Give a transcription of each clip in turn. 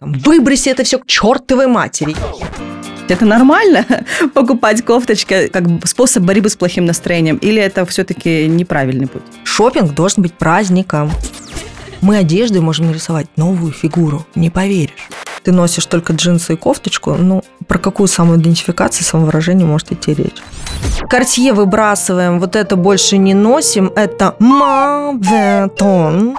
Выброси это все к чертовой матери. Это нормально покупать кофточки как способ борьбы с плохим настроением? Или это все-таки неправильный путь? Шопинг должен быть праздником. Мы одеждой можем нарисовать новую фигуру, не поверишь. Ты носишь только джинсы и кофточку, ну, про какую самоидентификацию, самовыражение может идти речь? Кортье выбрасываем, вот это больше не носим, это маветон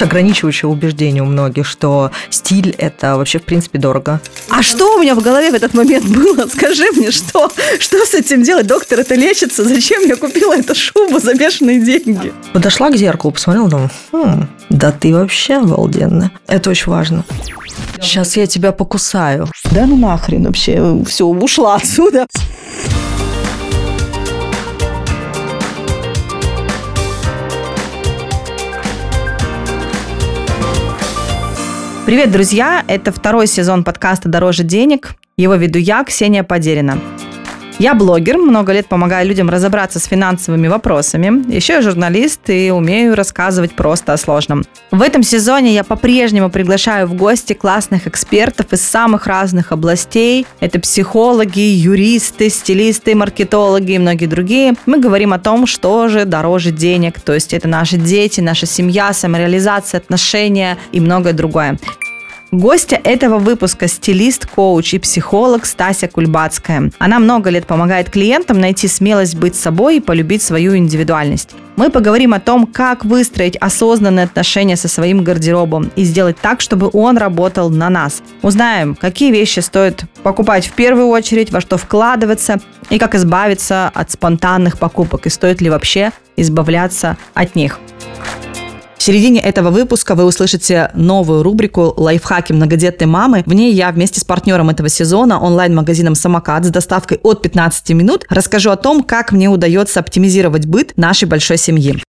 ограничивающее убеждение у многих, что стиль – это вообще, в принципе, дорого. А что у меня в голове в этот момент было? Скажи мне, что? Что с этим делать? Доктор, это лечится? Зачем я купила эту шубу за бешеные деньги? Подошла к зеркалу, посмотрела, думаю, хм, да ты вообще обалденная. Это очень важно. Сейчас я тебя покусаю. Да ну нахрен вообще, все, ушла отсюда. Привет, друзья! Это второй сезон подкаста «Дороже денег». Его веду я, Ксения Подерина. Я блогер, много лет помогаю людям разобраться с финансовыми вопросами. Еще я журналист и умею рассказывать просто о сложном. В этом сезоне я по-прежнему приглашаю в гости классных экспертов из самых разных областей. Это психологи, юристы, стилисты, маркетологи и многие другие. Мы говорим о том, что же дороже денег. То есть это наши дети, наша семья, самореализация, отношения и многое другое. Гостья этого выпуска – стилист, коуч и психолог Стася Кульбацкая. Она много лет помогает клиентам найти смелость быть собой и полюбить свою индивидуальность. Мы поговорим о том, как выстроить осознанные отношения со своим гардеробом и сделать так, чтобы он работал на нас. Узнаем, какие вещи стоит покупать в первую очередь, во что вкладываться и как избавиться от спонтанных покупок и стоит ли вообще избавляться от них. В середине этого выпуска вы услышите новую рубрику «Лайфхаки многодетной мамы». В ней я вместе с партнером этого сезона, онлайн-магазином «Самокат» с доставкой от 15 минут, расскажу о том, как мне удается оптимизировать быт нашей большой семьи.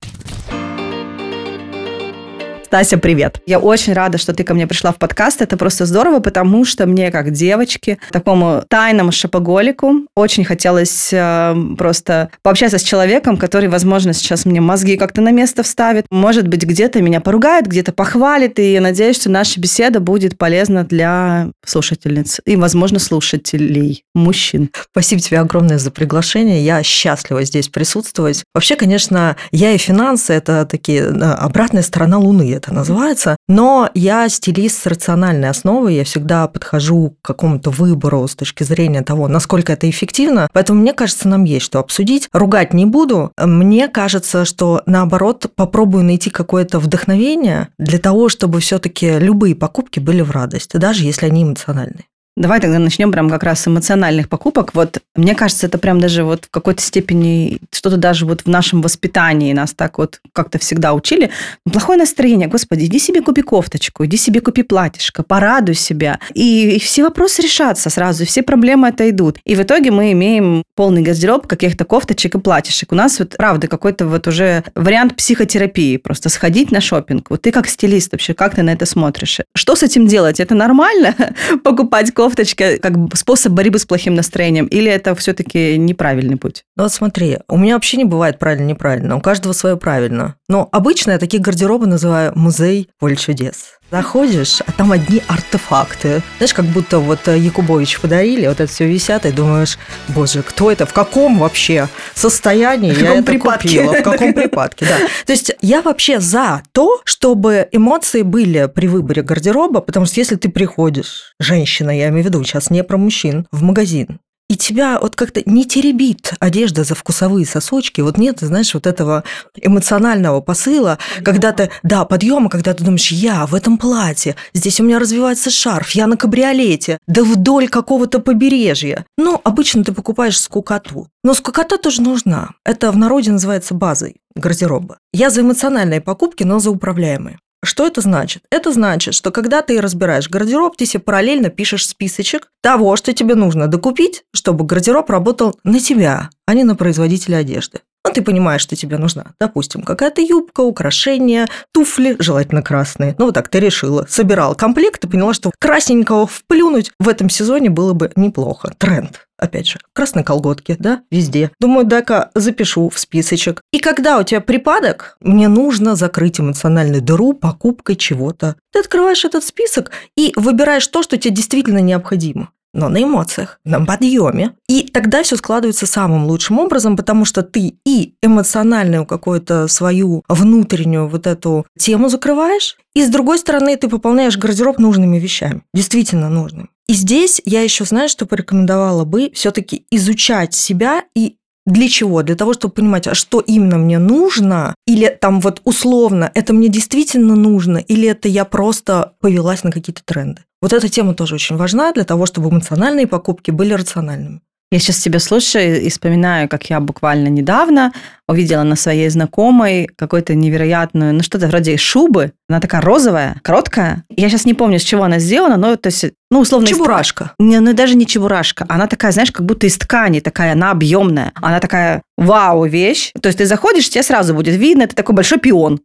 Стася, привет. Я очень рада, что ты ко мне пришла в подкаст. Это просто здорово, потому что мне, как девочке, такому тайному шопоголику, очень хотелось э, просто пообщаться с человеком, который, возможно, сейчас мне мозги как-то на место вставит. Может быть, где-то меня поругает, где-то похвалит, и я надеюсь, что наша беседа будет полезна для слушательниц и, возможно, слушателей, мужчин. Спасибо тебе огромное за приглашение. Я счастлива здесь присутствовать. Вообще, конечно, я и финансы – это такие э, обратная сторона Луны это называется. Но я стилист с рациональной основой, я всегда подхожу к какому-то выбору с точки зрения того, насколько это эффективно. Поэтому мне кажется, нам есть что обсудить. Ругать не буду. Мне кажется, что наоборот попробую найти какое-то вдохновение для того, чтобы все-таки любые покупки были в радость, даже если они эмоциональные. Давай тогда начнем прям как раз с эмоциональных покупок. Вот мне кажется, это прям даже вот в какой-то степени что-то даже вот в нашем воспитании нас так вот как-то всегда учили. Плохое настроение, господи, иди себе купи кофточку, иди себе купи платьишко, порадуй себя. И, и все вопросы решатся сразу, все проблемы отойдут. И в итоге мы имеем полный гардероб каких-то кофточек и платьишек. У нас вот, правда, какой-то вот уже вариант психотерапии, просто сходить на шопинг. Вот ты как стилист вообще, как ты на это смотришь? Что с этим делать? Это нормально покупать кофточка как способ борьбы с плохим настроением? Или это все-таки неправильный путь? Ну вот смотри, у меня вообще не бывает правильно-неправильно. У каждого свое правильно. Но обычно я такие гардеробы называю музей поле чудес. Заходишь, а там одни артефакты. Знаешь, как будто вот э, Якубович подарили, вот это все висят, и думаешь, боже, кто это, в каком вообще состоянии в я это припадке? купила, в каком припадке, да. То есть я вообще за то, чтобы эмоции были при выборе гардероба, потому что если ты приходишь, женщина, я имею в виду сейчас не про мужчин, в магазин, и тебя вот как-то не теребит одежда за вкусовые сосочки. Вот нет, знаешь, вот этого эмоционального посыла, когда ты, да, подъема, когда ты думаешь, я в этом платье, здесь у меня развивается шарф, я на кабриолете, да вдоль какого-то побережья. Ну, обычно ты покупаешь скукоту. Но скукота тоже нужна. Это в народе называется базой гардероба. Я за эмоциональные покупки, но за управляемые. Что это значит? Это значит, что когда ты разбираешь гардероб, ты себе параллельно пишешь списочек того, что тебе нужно докупить, чтобы гардероб работал на тебя, а не на производителя одежды. Ну, ты понимаешь, что тебе нужна, допустим, какая-то юбка, украшения, туфли, желательно красные. Ну, вот так ты решила. Собирала комплект и поняла, что красненького вплюнуть в этом сезоне было бы неплохо. Тренд. Опять же, красные колготки, да, везде. Думаю, дай-ка запишу в списочек. И когда у тебя припадок, мне нужно закрыть эмоциональную дыру покупкой чего-то. Ты открываешь этот список и выбираешь то, что тебе действительно необходимо но на эмоциях, на подъеме. И тогда все складывается самым лучшим образом, потому что ты и эмоциональную какую-то свою внутреннюю вот эту тему закрываешь, и с другой стороны ты пополняешь гардероб нужными вещами, действительно нужными. И здесь я еще, знаю, что порекомендовала бы все-таки изучать себя и для чего? Для того, чтобы понимать, а что именно мне нужно, или там вот условно, это мне действительно нужно, или это я просто повелась на какие-то тренды. Вот эта тема тоже очень важна для того, чтобы эмоциональные покупки были рациональными. Я сейчас тебя слушаю и вспоминаю, как я буквально недавно увидела на своей знакомой какую-то невероятную, ну что-то вроде шубы. Она такая розовая, короткая. Я сейчас не помню, с чего она сделана, но то есть, ну условно... Чебурашка. Не, ну даже не чебурашка. Она такая, знаешь, как будто из ткани такая, она объемная. Она такая вау вещь. То есть ты заходишь, тебе сразу будет видно, это такой большой пион.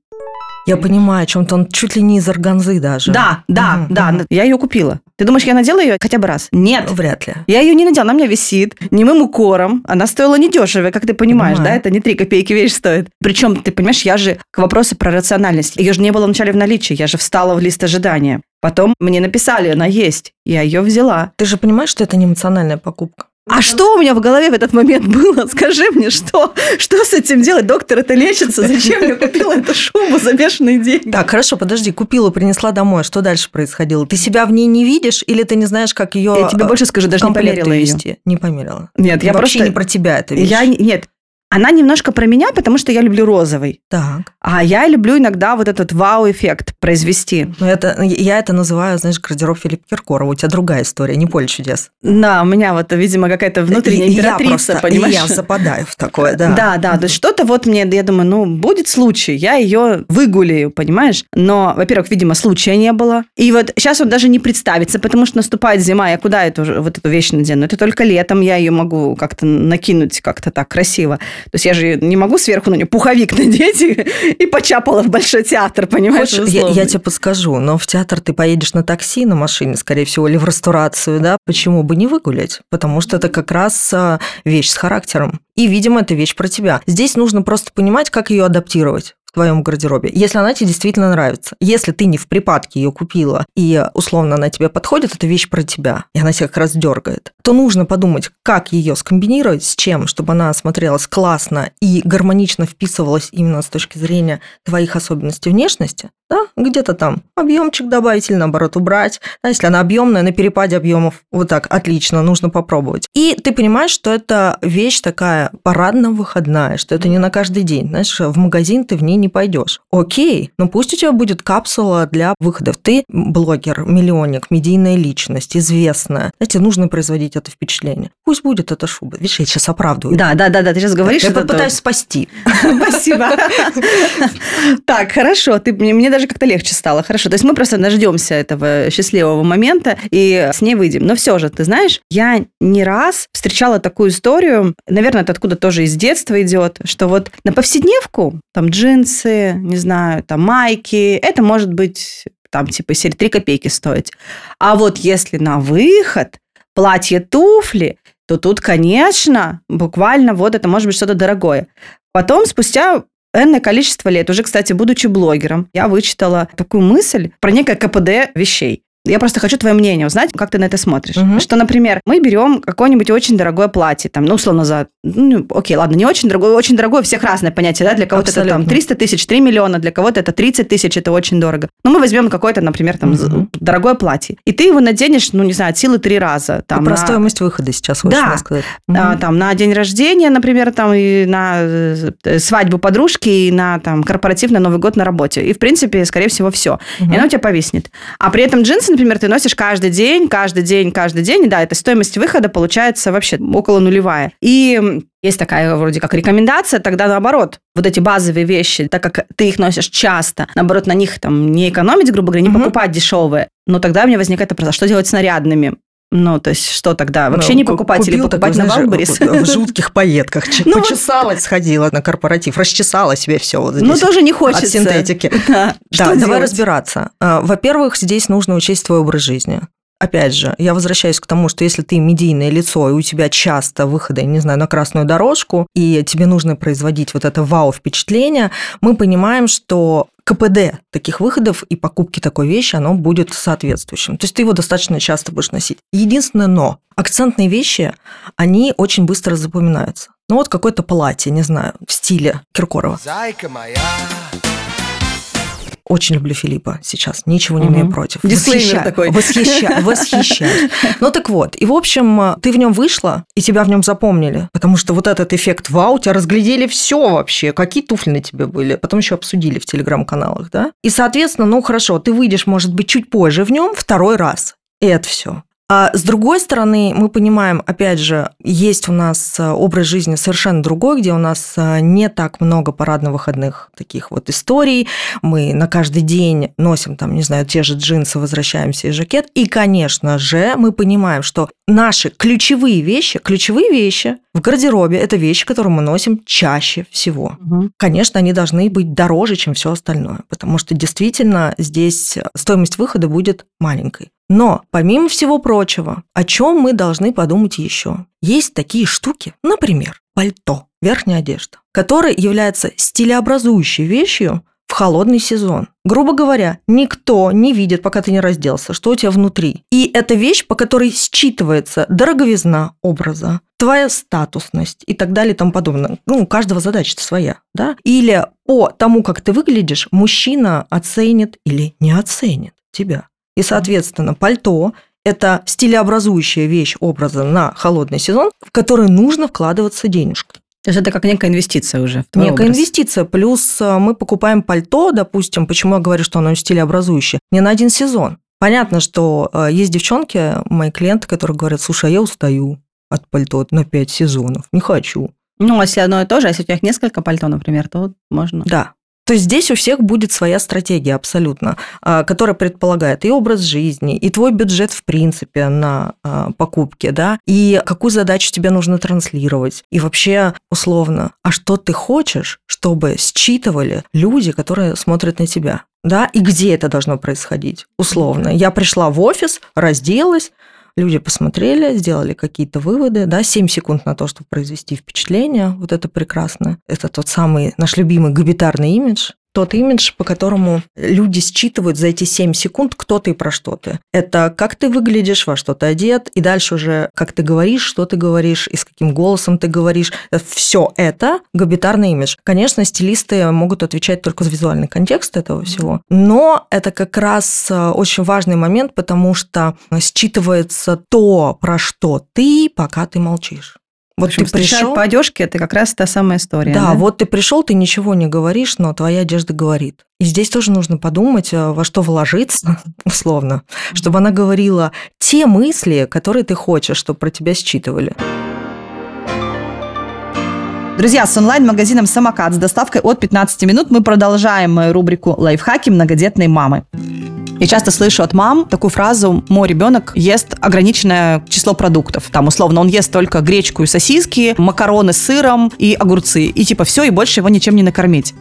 Я понимаю, о чем-то он чуть ли не из органзы даже. Да, да, угу, да. Угу. Я ее купила. Ты думаешь, я надела ее хотя бы раз? Нет. Вряд ли. Я ее не надела, она у меня висит немым укором. Она стоила недешево, как ты понимаешь, Понимаю. да? Это не 3 копейки вещь стоит. Причем, ты понимаешь, я же к вопросу про рациональность. Ее же не было вначале в наличии, я же встала в лист ожидания. Потом мне написали, она есть. Я ее взяла. Ты же понимаешь, что это не эмоциональная покупка? А что у меня в голове в этот момент было? Скажи мне, что? Что с этим делать? Доктор, это лечится? Зачем я купила эту шубу за бешеные деньги? Так, хорошо, подожди, купила, принесла домой. Что дальше происходило? Ты себя в ней не видишь или ты не знаешь, как ее Я тебе больше скажу, даже не померила ее. Не померила. Нет, я Вообще просто... не про тебя это вещь. Я... Нет, она немножко про меня, потому что я люблю розовый. Так. А я люблю иногда вот этот вау-эффект произвести. Ну, это, я это называю, знаешь, гардероб Филиппа Киркорова. У тебя другая история, не поле чудес. Да, у меня вот, видимо, какая-то внутренняя императрица, я просто, понимаешь? я западаю в такое, да. Да, да, то есть что-то вот мне, я думаю, ну, будет случай, я ее выгуляю, понимаешь? Но, во-первых, видимо, случая не было. И вот сейчас вот даже не представится, потому что наступает зима, я куда эту, вот эту вещь надену? Это только летом я ее могу как-то накинуть как-то так красиво. То есть я же не могу сверху на нее пуховик надеть и, и почапала в большой театр, понимаешь? я, я тебе подскажу, но в театр ты поедешь на такси, на машине, скорее всего, или в ресторацию, да? Почему бы не выгулять? Потому что это как раз а, вещь с характером. И, видимо, это вещь про тебя. Здесь нужно просто понимать, как ее адаптировать твоем гардеробе, если она тебе действительно нравится. Если ты не в припадке ее купила, и условно она тебе подходит, это вещь про тебя, и она себя как раз дергает, то нужно подумать, как ее скомбинировать с чем, чтобы она смотрелась классно и гармонично вписывалась именно с точки зрения твоих особенностей внешности, да, где-то там объемчик добавить или наоборот убрать. Да, если она объемная, на перепаде объемов вот так отлично, нужно попробовать. И ты понимаешь, что это вещь такая парадно-выходная, что это не на каждый день. Знаешь, в магазин ты в ней не пойдешь. Окей, но пусть у тебя будет капсула для выходов. Ты блогер, миллионник, медийная личность, известная. Знаете, нужно производить это впечатление. Пусть будет эта шуба. Видишь, я сейчас оправдываю. Да, да, да, да, ты сейчас говоришь. Я попытаюсь спасти. Спасибо. Так, хорошо, ты мне даже как-то легче стало. Хорошо. То есть мы просто дождемся этого счастливого момента и с ней выйдем. Но все же, ты знаешь, я не раз встречала такую историю, наверное, это откуда тоже из детства идет, что вот на повседневку, там джинсы, не знаю, там майки, это может быть там типа серии 3 копейки стоить. А вот если на выход платье, туфли, то тут, конечно, буквально вот это может быть что-то дорогое. Потом, спустя энное количество лет, уже, кстати, будучи блогером, я вычитала такую мысль про некое КПД вещей. Я просто хочу твое мнение узнать, как ты на это смотришь. Угу. Что, например, мы берем какое-нибудь очень дорогое платье, там, ну, условно, за, ну, окей, ладно, не очень дорогое, очень дорогое, у всех разное понятие, да, для кого-то это там 300 тысяч, 3 миллиона, для кого-то это 30 тысяч, это очень дорого. Но мы возьмем какое-то, например, там, угу. дорогое платье, и ты его наденешь, ну, не знаю, от силы три раза. Там, про на... стоимость выхода сейчас да, сказать. Угу. А, там, на день рождения, например, там, и на э, свадьбу подружки, и на, там, корпоративный Новый год на работе. И, в принципе, скорее всего, все. Угу. И оно у тебя повиснет. А при этом джинсы, например, ты носишь каждый день, каждый день, каждый день, да, эта стоимость выхода получается вообще около нулевая. И есть такая вроде как рекомендация, тогда наоборот, вот эти базовые вещи, так как ты их носишь часто, наоборот, на них там не экономить, грубо говоря, не угу. покупать дешевые. Но тогда у меня возникает вопрос, а что делать с нарядными? Ну, то есть, что тогда? Вообще ну, не покупать или покупать на Валберис? В жутких пайетках. Ну, Почесалась, сходила на корпоратив, расчесала себе все вот здесь. Ну, тоже не хочется. От синтетики. Да, да давай разбираться. А, во-первых, здесь нужно учесть твой образ жизни. опять же, я возвращаюсь к тому, что если ты медийное лицо, и у тебя часто выходы, не знаю, на красную дорожку, и тебе нужно производить вот это вау-впечатление, мы понимаем, что КПД таких выходов и покупки такой вещи, оно будет соответствующим. То есть ты его достаточно часто будешь носить. Единственное но, акцентные вещи, они очень быстро запоминаются. Ну вот какое-то платье, не знаю, в стиле Киркорова. Зайка моя, очень люблю Филиппа сейчас, ничего не угу. имею против. Дисклеймер такой. Восхищаю, восхищаю. Ну так вот, и в общем, ты в нем вышла, и тебя в нем запомнили, потому что вот этот эффект вау, тебя разглядели все вообще, какие туфли на тебе были, потом еще обсудили в телеграм-каналах, да? И, соответственно, ну хорошо, ты выйдешь, может быть, чуть позже в нем второй раз. И это все. А с другой стороны, мы понимаем, опять же, есть у нас э, образ жизни совершенно другой, где у нас э, не так много парадно-выходных таких вот историй. Мы на каждый день носим там, не знаю, те же джинсы, возвращаемся и жакет. И, конечно же, мы понимаем, что наши ключевые вещи, ключевые вещи в гардеробе – это вещи, которые мы носим чаще всего. Угу. Конечно, они должны быть дороже, чем все остальное, потому что действительно здесь стоимость выхода будет маленькой. Но, помимо всего прочего, о чем мы должны подумать еще? Есть такие штуки, например, пальто, верхняя одежда, которая является стилеобразующей вещью в холодный сезон. Грубо говоря, никто не видит, пока ты не разделся, что у тебя внутри. И это вещь, по которой считывается дороговизна образа, твоя статусность и так далее и тому подобное. Ну, у каждого задача своя, да? Или по тому, как ты выглядишь, мужчина оценит или не оценит тебя. И, соответственно, пальто – это стилеобразующая вещь образа на холодный сезон, в который нужно вкладываться денежкой. То есть это как некая инвестиция уже. В некая образ. инвестиция. Плюс э, мы покупаем пальто, допустим, почему я говорю, что оно стилеобразующее, не на один сезон. Понятно, что э, есть девчонки, мои клиенты, которые говорят, слушай, а я устаю от пальто на 5 сезонов, не хочу. Ну, а если одно и то же, а если у тебя несколько пальто, например, то можно. Да, то есть здесь у всех будет своя стратегия абсолютно, а, которая предполагает и образ жизни, и твой бюджет в принципе на а, покупки, да, и какую задачу тебе нужно транслировать, и вообще условно, а что ты хочешь, чтобы считывали люди, которые смотрят на тебя, да, и где это должно происходить, условно. Я пришла в офис, разделась, Люди посмотрели, сделали какие-то выводы, да, 7 секунд на то, чтобы произвести впечатление, вот это прекрасно. Это тот самый наш любимый габитарный имидж, тот имидж, по которому люди считывают за эти 7 секунд, кто ты и про что ты. Это как ты выглядишь, во что ты одет, и дальше уже как ты говоришь, что ты говоришь, и с каким голосом ты говоришь. Все это габитарный имидж. Конечно, стилисты могут отвечать только за визуальный контекст этого всего, но это как раз э, очень важный момент, потому что считывается то, про что ты, пока ты молчишь. Вот общем, ты пришел по одежке, это как раз та самая история. Да, да, вот ты пришел, ты ничего не говоришь, но твоя одежда говорит. И здесь тоже нужно подумать, э, во что вложиться, условно, чтобы она говорила те мысли, которые ты хочешь, чтобы про тебя считывали. Друзья, с онлайн-магазином «Самокат» с доставкой от 15 минут мы продолжаем мою рубрику «Лайфхаки многодетной мамы». Я часто слышу от мам такую фразу «мой ребенок ест ограниченное число продуктов». Там, условно, он ест только гречку и сосиски, макароны с сыром и огурцы. И типа все, и больше его ничем не накормить.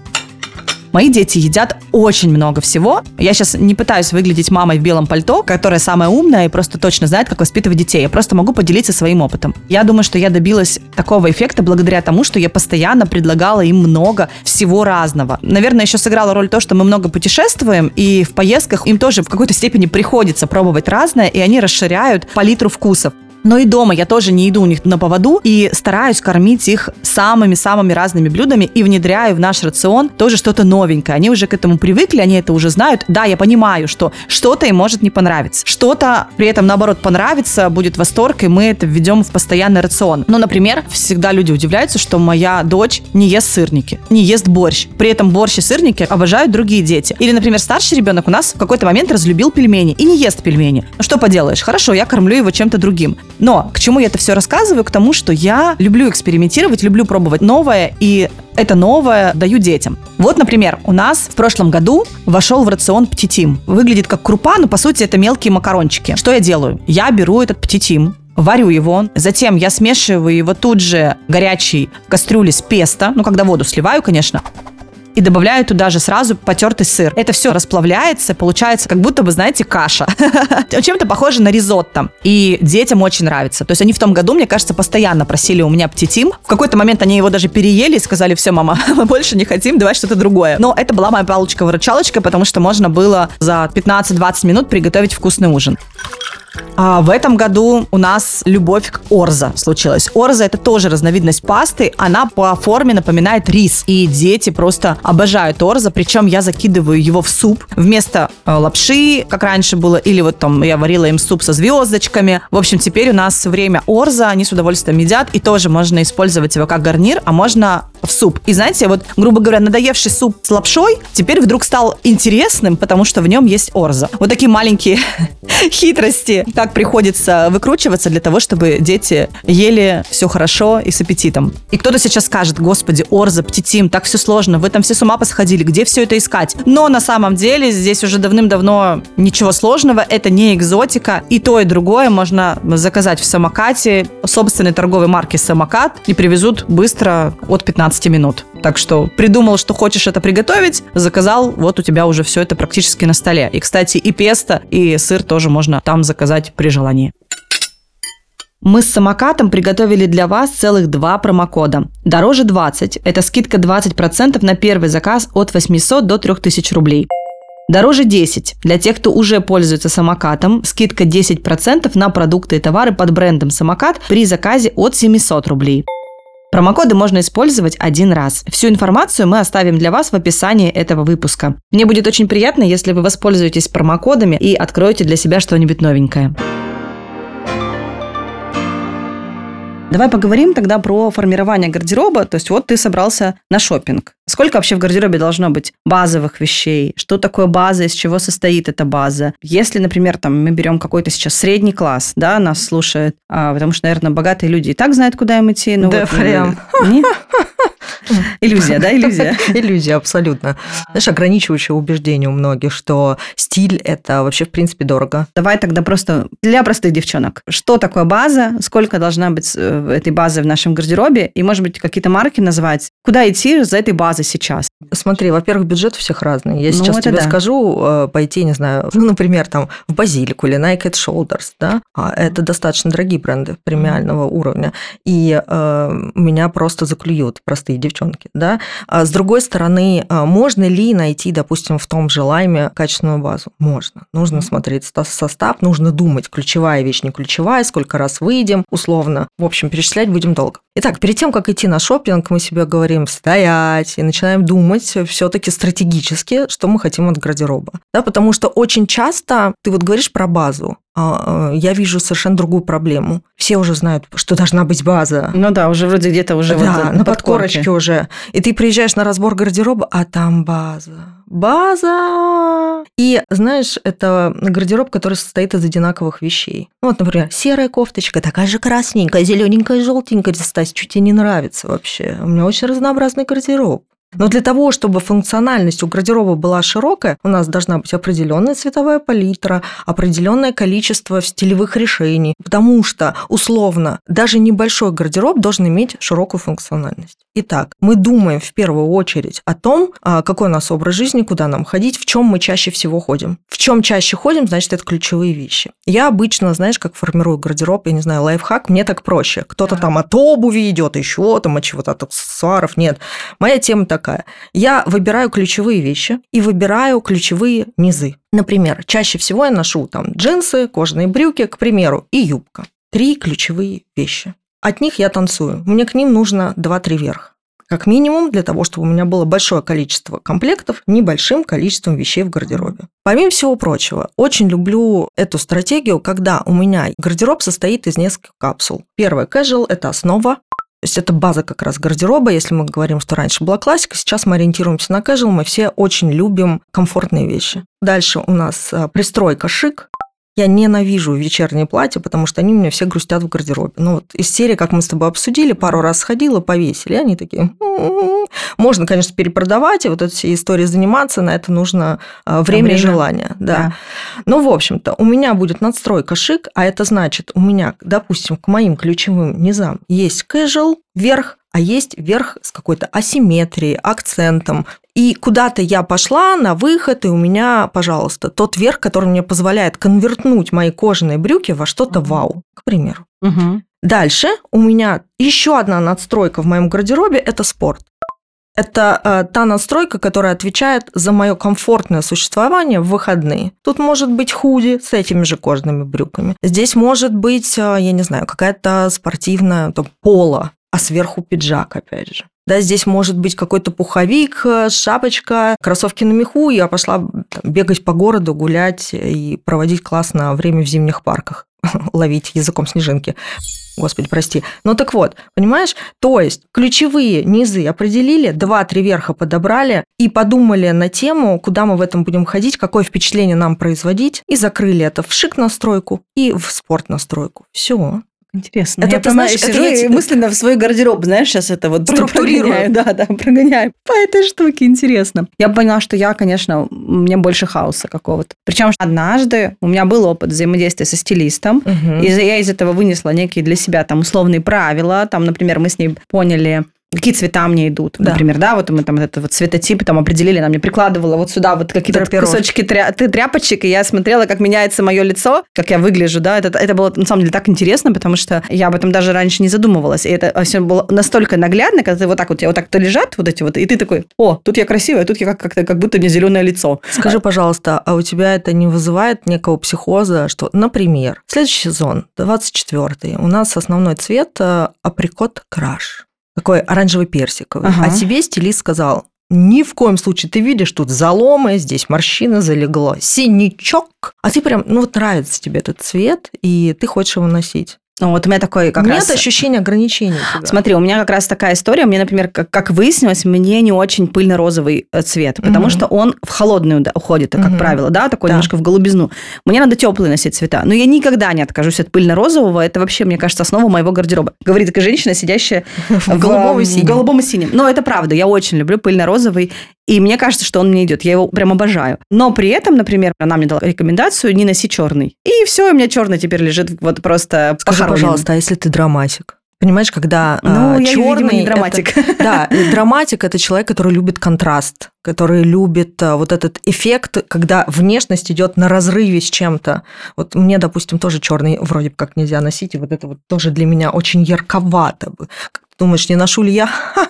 Мои дети едят очень много всего. Я сейчас не пытаюсь выглядеть мамой в белом пальто, которая самая умная и просто точно знает, как воспитывать детей. Я просто могу поделиться своим опытом. Я думаю, что я добилась такого эффекта благодаря тому, что я постоянно предлагала им много всего разного. Наверное, еще сыграла роль то, что мы много путешествуем, и в поездках им тоже в какой-то степени приходится пробовать разное, и они расширяют палитру вкусов. Но и дома я тоже не иду у них на поводу и стараюсь кормить их самыми-самыми разными блюдами и внедряю в наш рацион тоже что-то новенькое. Они уже к этому привыкли, они это уже знают. Да, я понимаю, что что-то им может не понравиться. Что-то при этом, наоборот, понравится, будет восторг, и мы это введем в постоянный рацион. Ну, например, всегда люди удивляются, что моя дочь не ест сырники, не ест борщ. При этом борщ и сырники обожают другие дети. Или, например, старший ребенок у нас в какой-то момент разлюбил пельмени и не ест пельмени. Ну, что поделаешь? Хорошо, я кормлю его чем-то другим. Но к чему я это все рассказываю? К тому, что я люблю экспериментировать, люблю пробовать новое, и это новое даю детям. Вот, например, у нас в прошлом году вошел в рацион птитим. Выглядит как крупа, но по сути это мелкие макарончики. Что я делаю? Я беру этот птитим, варю его, затем я смешиваю его тут же горячей кастрюле с песто, ну, когда воду сливаю, конечно, и добавляю туда же сразу потертый сыр. Это все расплавляется, получается как будто бы, знаете, каша. Чем-то похоже на ризотто. И детям очень нравится. То есть они в том году, мне кажется, постоянно просили у меня птитим. В какой-то момент они его даже переели и сказали, все, мама, мы больше не хотим, давай что-то другое. Но это была моя палочка-выручалочка, потому что можно было за 15-20 минут приготовить вкусный ужин. А в этом году у нас любовь к орза случилась. Орза это тоже разновидность пасты. Она по форме напоминает рис. И дети просто обожают орза. Причем я закидываю его в суп вместо э, лапши, как раньше было. Или вот там я варила им суп со звездочками. В общем, теперь у нас время орза. Они с удовольствием едят. И тоже можно использовать его как гарнир, а можно в суп. И знаете, вот, грубо говоря, надоевший суп с лапшой теперь вдруг стал интересным, потому что в нем есть орза. Вот такие маленькие хитрости как приходится выкручиваться для того, чтобы дети ели все хорошо и с аппетитом. И кто-то сейчас скажет, господи, Орза, Птитим, так все сложно, вы там все с ума посходили, где все это искать? Но на самом деле здесь уже давным-давно ничего сложного, это не экзотика, и то, и другое можно заказать в самокате собственной торговой марки «Самокат» и привезут быстро от 15 минут. Так что придумал, что хочешь это приготовить, заказал, вот у тебя уже все это практически на столе. И, кстати, и песто, и сыр тоже можно там заказать при желании. Мы с самокатом приготовили для вас целых два промокода. Дороже 20 – это скидка 20% на первый заказ от 800 до 3000 рублей. Дороже 10 для тех, кто уже пользуется самокатом, скидка 10% на продукты и товары под брендом самокат при заказе от 700 рублей. Промокоды можно использовать один раз. Всю информацию мы оставим для вас в описании этого выпуска. Мне будет очень приятно, если вы воспользуетесь промокодами и откроете для себя что-нибудь новенькое. Давай поговорим тогда про формирование гардероба. То есть вот ты собрался на шопинг. Сколько вообще в гардеробе должно быть базовых вещей? Что такое база, из чего состоит эта база? Если, например, там мы берем какой-то сейчас средний класс, да, нас слушает, а, потому что, наверное, богатые люди и так знают, куда им идти. Ну, да, вот, прям. Нет? Иллюзия, да, иллюзия? Иллюзия, абсолютно. Знаешь, ограничивающее убеждение у многих, что стиль – это вообще, в принципе, дорого. Давай тогда просто для простых девчонок. Что такое база? Сколько должна быть э, этой базы в нашем гардеробе? И, может быть, какие-то марки назвать? Куда идти за этой базой сейчас? Смотри, во-первых, бюджет у всех разный. Я ну, сейчас тебе да. скажу, э, пойти, не знаю, ну, например, там в Базилику или Nike Shoulders, да, а это достаточно дорогие бренды премиального уровня. И э, меня просто заклюют простые девчонки, да. А с другой стороны, а, можно ли найти, допустим, в том же лайме качественную базу? Можно. Нужно смотреть состав, нужно думать, ключевая вещь, не ключевая, сколько раз выйдем, условно. В общем, перечислять будем долго. Итак, перед тем, как идти на шопинг, мы себе говорим стоять и начинаем думать все-таки стратегически, что мы хотим от гардероба. Да, потому что очень часто ты вот говоришь про базу, я вижу совершенно другую проблему. Все уже знают, что должна быть база. Ну да, уже вроде где-то уже да, вот на подкорочке уже. И ты приезжаешь на разбор гардероба, а там база. База! И знаешь, это гардероб, который состоит из одинаковых вещей. Вот, например, серая кофточка, такая же красненькая, зелененькая, желтенькая. Стась, что тебе не нравится вообще? У меня очень разнообразный гардероб. Но для того, чтобы функциональность у гардероба была широкая, у нас должна быть определенная цветовая палитра, определенное количество стилевых решений, потому что, условно, даже небольшой гардероб должен иметь широкую функциональность. Итак, мы думаем в первую очередь о том, а, какой у нас образ жизни, куда нам ходить, в чем мы чаще всего ходим. В чем чаще ходим, значит, это ключевые вещи. Я обычно, знаешь, как формирую гардероб, я не знаю, лайфхак, мне так проще. Кто-то там от обуви идет, еще там от чего-то, от аксессуаров. Нет. Моя тема такая. Я выбираю ключевые вещи и выбираю ключевые низы. Например, чаще всего я ношу там джинсы, кожаные брюки, к примеру, и юбка. Три ключевые вещи. От них я танцую. Мне к ним нужно 2-3 верх. Как минимум для того, чтобы у меня было большое количество комплектов небольшим количеством вещей в гардеробе. Помимо всего прочего, очень люблю эту стратегию, когда у меня гардероб состоит из нескольких капсул. Первая casual – это основа, есть это база как раз гардероба. Если мы говорим, что раньше была классика, сейчас мы ориентируемся на casual, мы все очень любим комфортные вещи. Дальше у нас э, пристройка шик, я ненавижу вечерние платья, потому что они у меня все грустят в гардеробе. Ну вот из серии, как мы с тобой обсудили, пару раз сходила, повесили, они такие... Можно, конечно, перепродавать, и вот эти все истории заниматься, на это нужно а, время, время. и желание. Да. да. Ну, в общем-то, у меня будет надстройка шик, а это значит, у меня, допустим, к моим ключевым низам есть casual, верх, а есть верх с какой-то асимметрией, акцентом. И куда-то я пошла на выход, и у меня, пожалуйста, тот верх, который мне позволяет конвертнуть мои кожаные брюки во что-то вау, к примеру. Мгм. Дальше у меня еще одна надстройка в моем гардеробе – это спорт. Это э, та надстройка, которая отвечает за мое комфортное существование в выходные. Тут может быть худи с этими же кожаными брюками. Здесь может быть, э, я не знаю, какая-то спортивная там, поло, а сверху пиджак, опять же. Да, здесь может быть какой-то пуховик, э, шапочка, кроссовки на меху. Я пошла там, бегать по городу, гулять и проводить классно время в зимних парках, ловить языком снежинки. Господи, прости. Ну так вот, понимаешь? То есть ключевые низы определили, два-три верха подобрали и подумали на тему, куда мы в этом будем ходить, какое впечатление нам производить, и закрыли это в шик-настройку и в спорт-настройку. Все. Интересно. Это я ты прямо знаешь, это сижу я и тебе- мысленно в свой гардероб, знаешь, сейчас это вот Структурирую. Да, да, прогоняю. По этой штуке интересно. Я поняла, что я, конечно, мне больше хаоса какого-то. Причем однажды у меня был опыт взаимодействия со стилистом, Мгм. и я из этого вынесла некие для себя там условные правила. Там, например, мы с ней поняли, какие цвета мне идут. Да. Например, да, вот мы там этот вот цветотип там определили, она мне прикладывала вот сюда вот какие-то Драпировки. кусочки тря- тряпочек, и я смотрела, как меняется мое лицо, как я выгляжу, да, это, это было на самом деле так интересно, потому что я об этом даже раньше не задумывалась, и это все было настолько наглядно, когда ты вот так вот, тебя вот так-то лежат вот эти вот, и ты такой, о, тут я красивая, тут я как- как-то как будто мне зеленое лицо. Скажи, пожалуйста, а у тебя это не вызывает некого психоза, что, например, следующий сезон, 24-й, у нас основной цвет э, априкот краш, такой оранжевый персиковый. Ага. А тебе стилист сказал, ни в коем случае ты видишь тут заломы, здесь морщина залегла, синячок. А ты прям, ну вот нравится тебе этот цвет, и ты хочешь его носить. Ну, вот у меня такой как Нет раз... ощущения ограничений. тебя. Смотри, у меня как раз такая история. Мне, например, как, как выяснилось, мне не очень пыльно-розовый э, цвет, потому Мгм. что он в холодную уходит, как Мгм. правило, да, такой Да. немножко в голубизну. Мне надо теплые носить цвета. Но я никогда не откажусь от пыльно-розового. Это вообще, мне кажется, основа моего гардероба. Говорит такая женщина, сидящая В голубом и в синем. голубом и синем. Но это правда. Я очень люблю пыльно-розовый. И мне кажется, что он мне идет. Я его прям обожаю. Но при этом, например, она мне дала рекомендацию не носи черный. И все, у меня черный теперь лежит вот просто Скажи. Пожалуйста, а если ты драматик? Понимаешь, когда Ну, я, черный видимо, не драматик. Да, и драматик это человек, который любит контраст, который любит а, вот этот эффект, когда внешность идет на разрыве с чем-то. Вот мне, допустим, тоже черный вроде бы как нельзя носить, и вот это вот тоже для меня очень ярковато. Ты думаешь, не ношу ли я?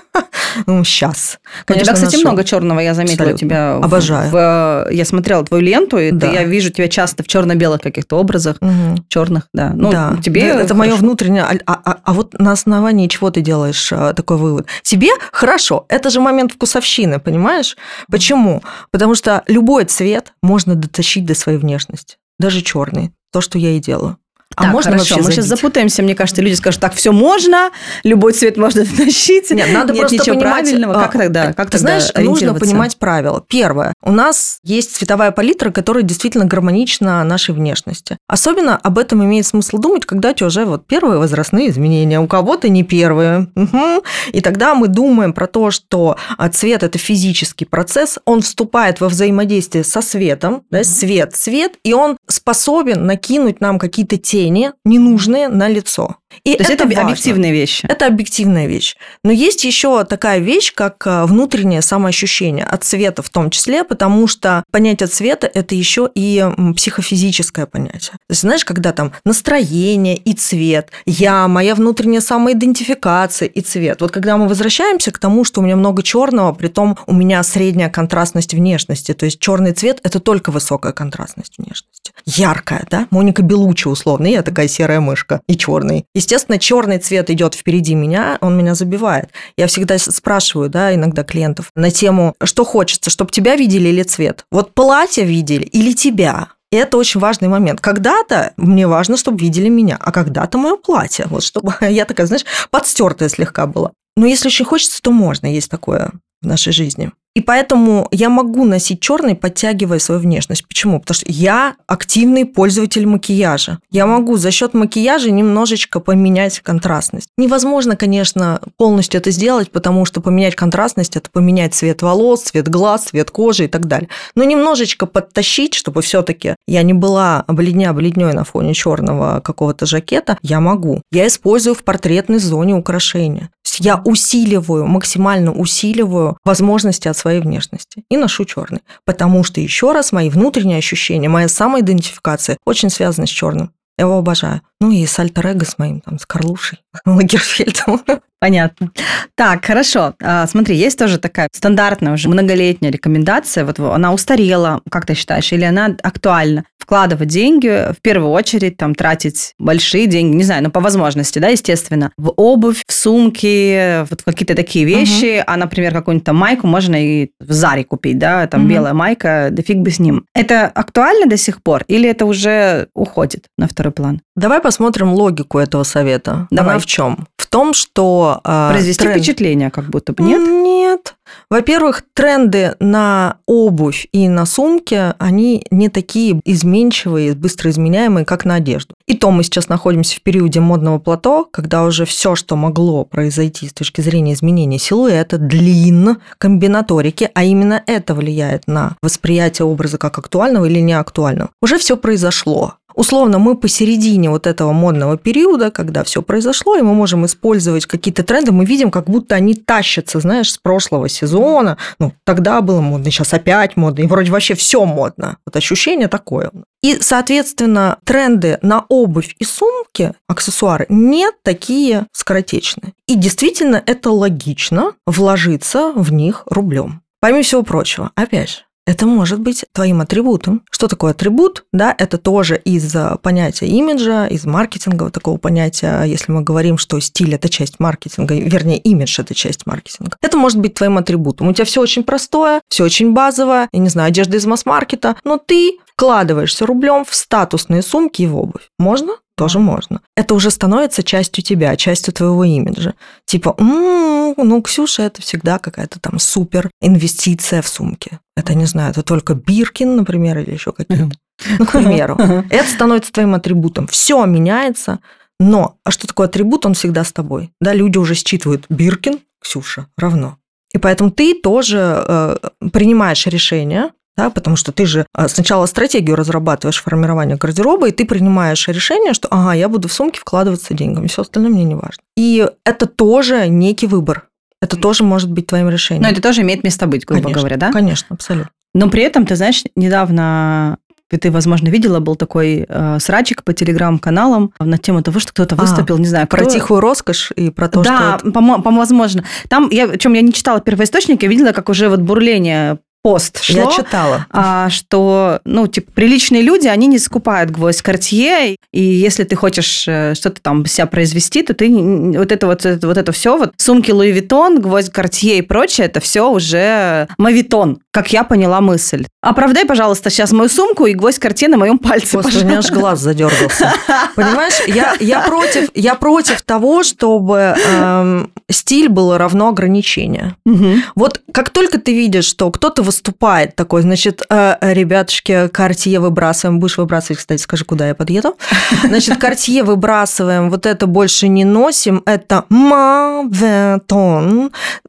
Ну, сейчас. у тебя, кстати, ношу. много черного, я заметила Абсолютно. тебя. в- Обожаю. в- я смотрела твою ленту, и ты- Да. я вижу тебя часто в черно-белых каких-то образах, Мгм. черных, да. Ну, да, тебе Да, это мое внутреннее. А, а- а вот на основании чего ты делаешь а, такой вывод? Тебе хорошо. Это же момент вкусовщины, понимаешь? Почему? Потому что любой цвет можно дотащить до своей внешности, даже черный. То, что я и делаю. А Так, можно хорошо, вообще мы сейчас запутаемся, мне кажется, люди скажут, так, все можно, любой цвет можно носить. Нет, надо Нет просто ничего понимать, правильного. а, Как тогда? Как Ты тогда знаешь, нужно понимать правила. Первое. У нас есть цветовая палитра, которая действительно гармонична нашей внешности. Особенно об этом имеет смысл думать, когда у тебя уже вот первые возрастные изменения. У кого-то не первые. Мгм. И тогда мы думаем про то, что а, цвет – это физический процесс, он вступает во взаимодействие со светом, да, свет, свет, и он способен накинуть нам какие-то тени ненужные на лицо. И То есть это, важно. объективные вещи. Это объективная вещь. Но есть еще такая вещь, как а, внутреннее самоощущение от цвета в том числе, потому что понятие цвета – это еще и психофизическое понятие. То есть, знаешь, когда там настроение и цвет, я, моя внутренняя самоидентификация и цвет. Вот когда мы возвращаемся к тому, что у меня много черного, при том у меня средняя контрастность внешности, то есть черный цвет – это только высокая контрастность внешности. Яркая, да? Моника Белучи условно, я такая серая мышка и черный. Естественно, черный цвет идет впереди меня, он меня забивает. Я всегда спрашиваю, да, иногда клиентов на тему, что хочется, чтобы тебя видели или цвет. Вот платье видели или тебя. И это очень важный момент. Когда-то мне важно, чтобы видели меня, а когда-то мое платье. Вот чтобы я такая, знаешь, подстертая слегка была. Но если очень хочется, то можно, есть такое в нашей жизни. И поэтому я могу носить черный, подтягивая свою внешность. Почему? Потому что я активный пользователь макияжа. Я могу за счет макияжа немножечко поменять контрастность. Невозможно, конечно, полностью это сделать, потому что поменять контрастность – это поменять цвет волос, цвет глаз, цвет кожи и так далее. Но немножечко подтащить, чтобы все-таки я не была бледня бледней на фоне черного какого-то жакета, я могу. Я использую в портретной зоне украшения я усиливаю, максимально усиливаю возможности от своей внешности и ношу черный. Потому что, еще раз, мои внутренние ощущения, моя самоидентификация очень связана с черным. Я его обожаю. Ну и с альтер с моим, там, с Карлушей, Лагерфельдом. Понятно. Так, хорошо. А, смотри, есть тоже такая стандартная уже многолетняя рекомендация. Вот она устарела, как ты считаешь, или она актуальна? Вкладывать деньги, в первую очередь, там, тратить большие деньги, не знаю, ну, по возможности, да, естественно, в обувь, в сумки, вот какие-то такие вещи, угу. а, например, какую-нибудь там майку можно и в Заре купить, да, там угу. белая майка, да фиг бы с ним. Это актуально до сих пор или это уже уходит на второй план? Давай посмотрим логику этого совета. Давай. Она в чем? В том, что... Э, Произвести тренд... впечатление как будто бы, нет? Нет. Во-первых, тренды на обувь и на сумки, они не такие изменчивые, быстро изменяемые, как на одежду. И то мы сейчас находимся в периоде модного плато, когда уже все, что могло произойти с точки зрения изменения силуэта, длин, комбинаторики, а именно это влияет на восприятие образа как актуального или неактуального, уже все произошло условно мы посередине вот этого модного периода, когда все произошло, и мы можем использовать какие-то тренды, мы видим, как будто они тащатся, знаешь, с прошлого сезона. Ну, тогда было модно, сейчас опять модно, и вроде вообще все модно. Вот ощущение такое. И, соответственно, тренды на обувь и сумки, аксессуары, не такие скоротечные. И действительно, это логично вложиться в них рублем. Помимо всего прочего, опять же, это может быть твоим атрибутом. Что такое атрибут? Да, это тоже из э, понятия имиджа, из маркетингового такого понятия, если мы говорим, что стиль – это часть маркетинга, вернее, имидж – это часть маркетинга. Это может быть твоим атрибутом. У тебя все очень простое, все очень базовое, я не знаю, одежда из масс-маркета, но ты вкладываешься рублем в статусные сумки и в обувь. Можно? тоже можно. Это уже становится частью тебя, частью твоего имиджа. Типа, м-м, ну, Ксюша, это всегда какая-то там супер инвестиция в сумки. Это, не знаю, это только Биркин, например, или еще какие-то. Ну, к примеру. Это становится твоим атрибутом. Все меняется, но, а что такое атрибут, он всегда с тобой. Да, люди уже считывают Биркин, Ксюша, равно. И поэтому ты тоже э, принимаешь решение, да, потому что ты же а, сначала стратегию разрабатываешь формирования гардероба, и ты принимаешь решение, что ага, я буду в сумки вкладываться деньгами, все остальное мне не важно. И это тоже некий выбор. Это тоже может быть твоим решением. Но это тоже имеет место быть, грубо конечно, говоря, да? Конечно, абсолютно. Но при этом, ты знаешь, недавно ты, возможно, видела, был такой э, срачик по телеграм-каналам на тему того, что кто-то а, выступил, а, не знаю, про кто... тихую роскошь и про то, да, что... Да, по, по возможно. Там, я, чем я не читала первоисточник, я видела, как уже вот бурление пост шло. Я читала. А, что, ну, типа, приличные люди, они не скупают гвоздь Cartier, и если ты хочешь э, что-то там себя произвести, то ты вот это вот, это, вот это все, вот сумки Louis Vuitton, гвоздь Cartier и прочее, это все уже мавитон, как я поняла мысль. Оправдай, пожалуйста, сейчас мою сумку и гвоздь Cartier на моем пальце, Господи, у меня аж глаз задергался. Понимаешь, я, я, против, я против того, чтобы эм, стиль было равно ограничению. Угу. Вот как только ты видишь, что кто-то выступает такой, значит, э, ребятушки, Картье выбрасываем, будешь выбрасывать, кстати, скажи, куда я подъеду. Значит, Картье выбрасываем, вот это больше не носим, это маветон.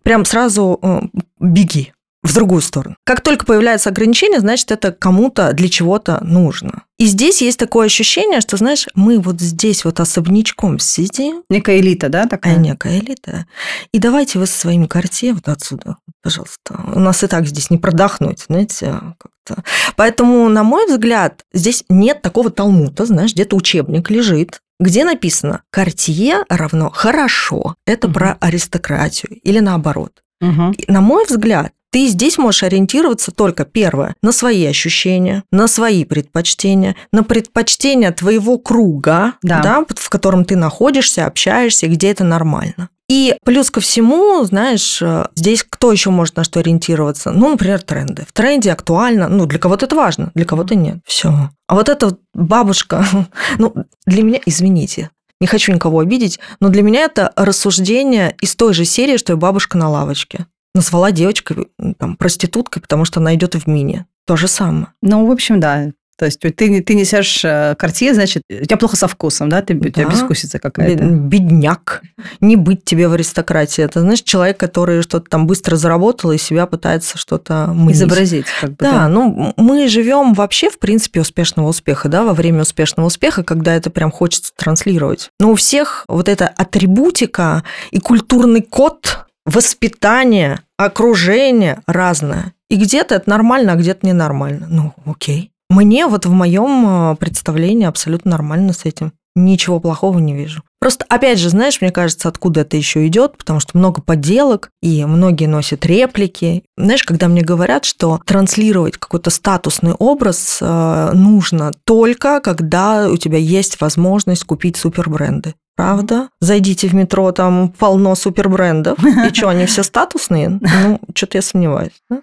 Прям сразу э, беги в другую сторону. Как только появляется ограничение, значит, это кому-то для чего-то нужно. И здесь есть такое ощущение, что, знаешь, мы вот здесь вот особнячком сидим. Некая элита, да, такая? А, некая элита. И давайте вы со своим карте вот отсюда, пожалуйста. У нас и так здесь не продохнуть, знаете, как-то. Поэтому, на мой взгляд, здесь нет такого талмута, знаешь, где-то учебник лежит, где написано «Картье равно хорошо». Это угу. про аристократию или наоборот. Угу. На мой взгляд, ты здесь можешь ориентироваться только, первое, на свои ощущения, на свои предпочтения, на предпочтения твоего круга, да. Да, в котором ты находишься, общаешься, где это нормально. И плюс ко всему, знаешь, э, здесь кто еще может на что ориентироваться? Ну, например, тренды. В тренде актуально, ну, для кого-то это важно, для кого-то нет. Все. А вот эта бабушка, ну, для меня, извините, не хочу никого обидеть, но для меня это рассуждение из той же серии, что и бабушка на лавочке. Назвала девочкой там, проституткой, потому что она идет в мини. То же самое. Ну, в общем, да. То есть ты, ты несешь картье, значит, у тебя плохо со вкусом, да? Ты, да. У тебя безвкусица какая-то. Бедняк. Не быть тебе в аристократии. Это, знаешь, человек, который что-то там быстро заработал и себя пытается что-то мнить. Изобразить. Как бы, да, да, ну мы живем вообще, в принципе, успешного успеха, да, во время успешного успеха, когда это прям хочется транслировать. Но у всех вот эта атрибутика и культурный код воспитание, окружение разное. И где-то это нормально, а где-то ненормально. Ну, окей. Мне вот в моем э, представлении абсолютно нормально с этим. Ничего плохого не вижу. Просто, опять же, знаешь, мне кажется, откуда это еще идет, потому что много подделок, и многие носят реплики. Знаешь, когда мне говорят, что транслировать какой-то статусный образ э, нужно только, когда у тебя есть возможность купить супербренды. Правда? Зайдите в метро, там полно супербрендов. И что, они все статусные? Ну, что-то я сомневаюсь. Да?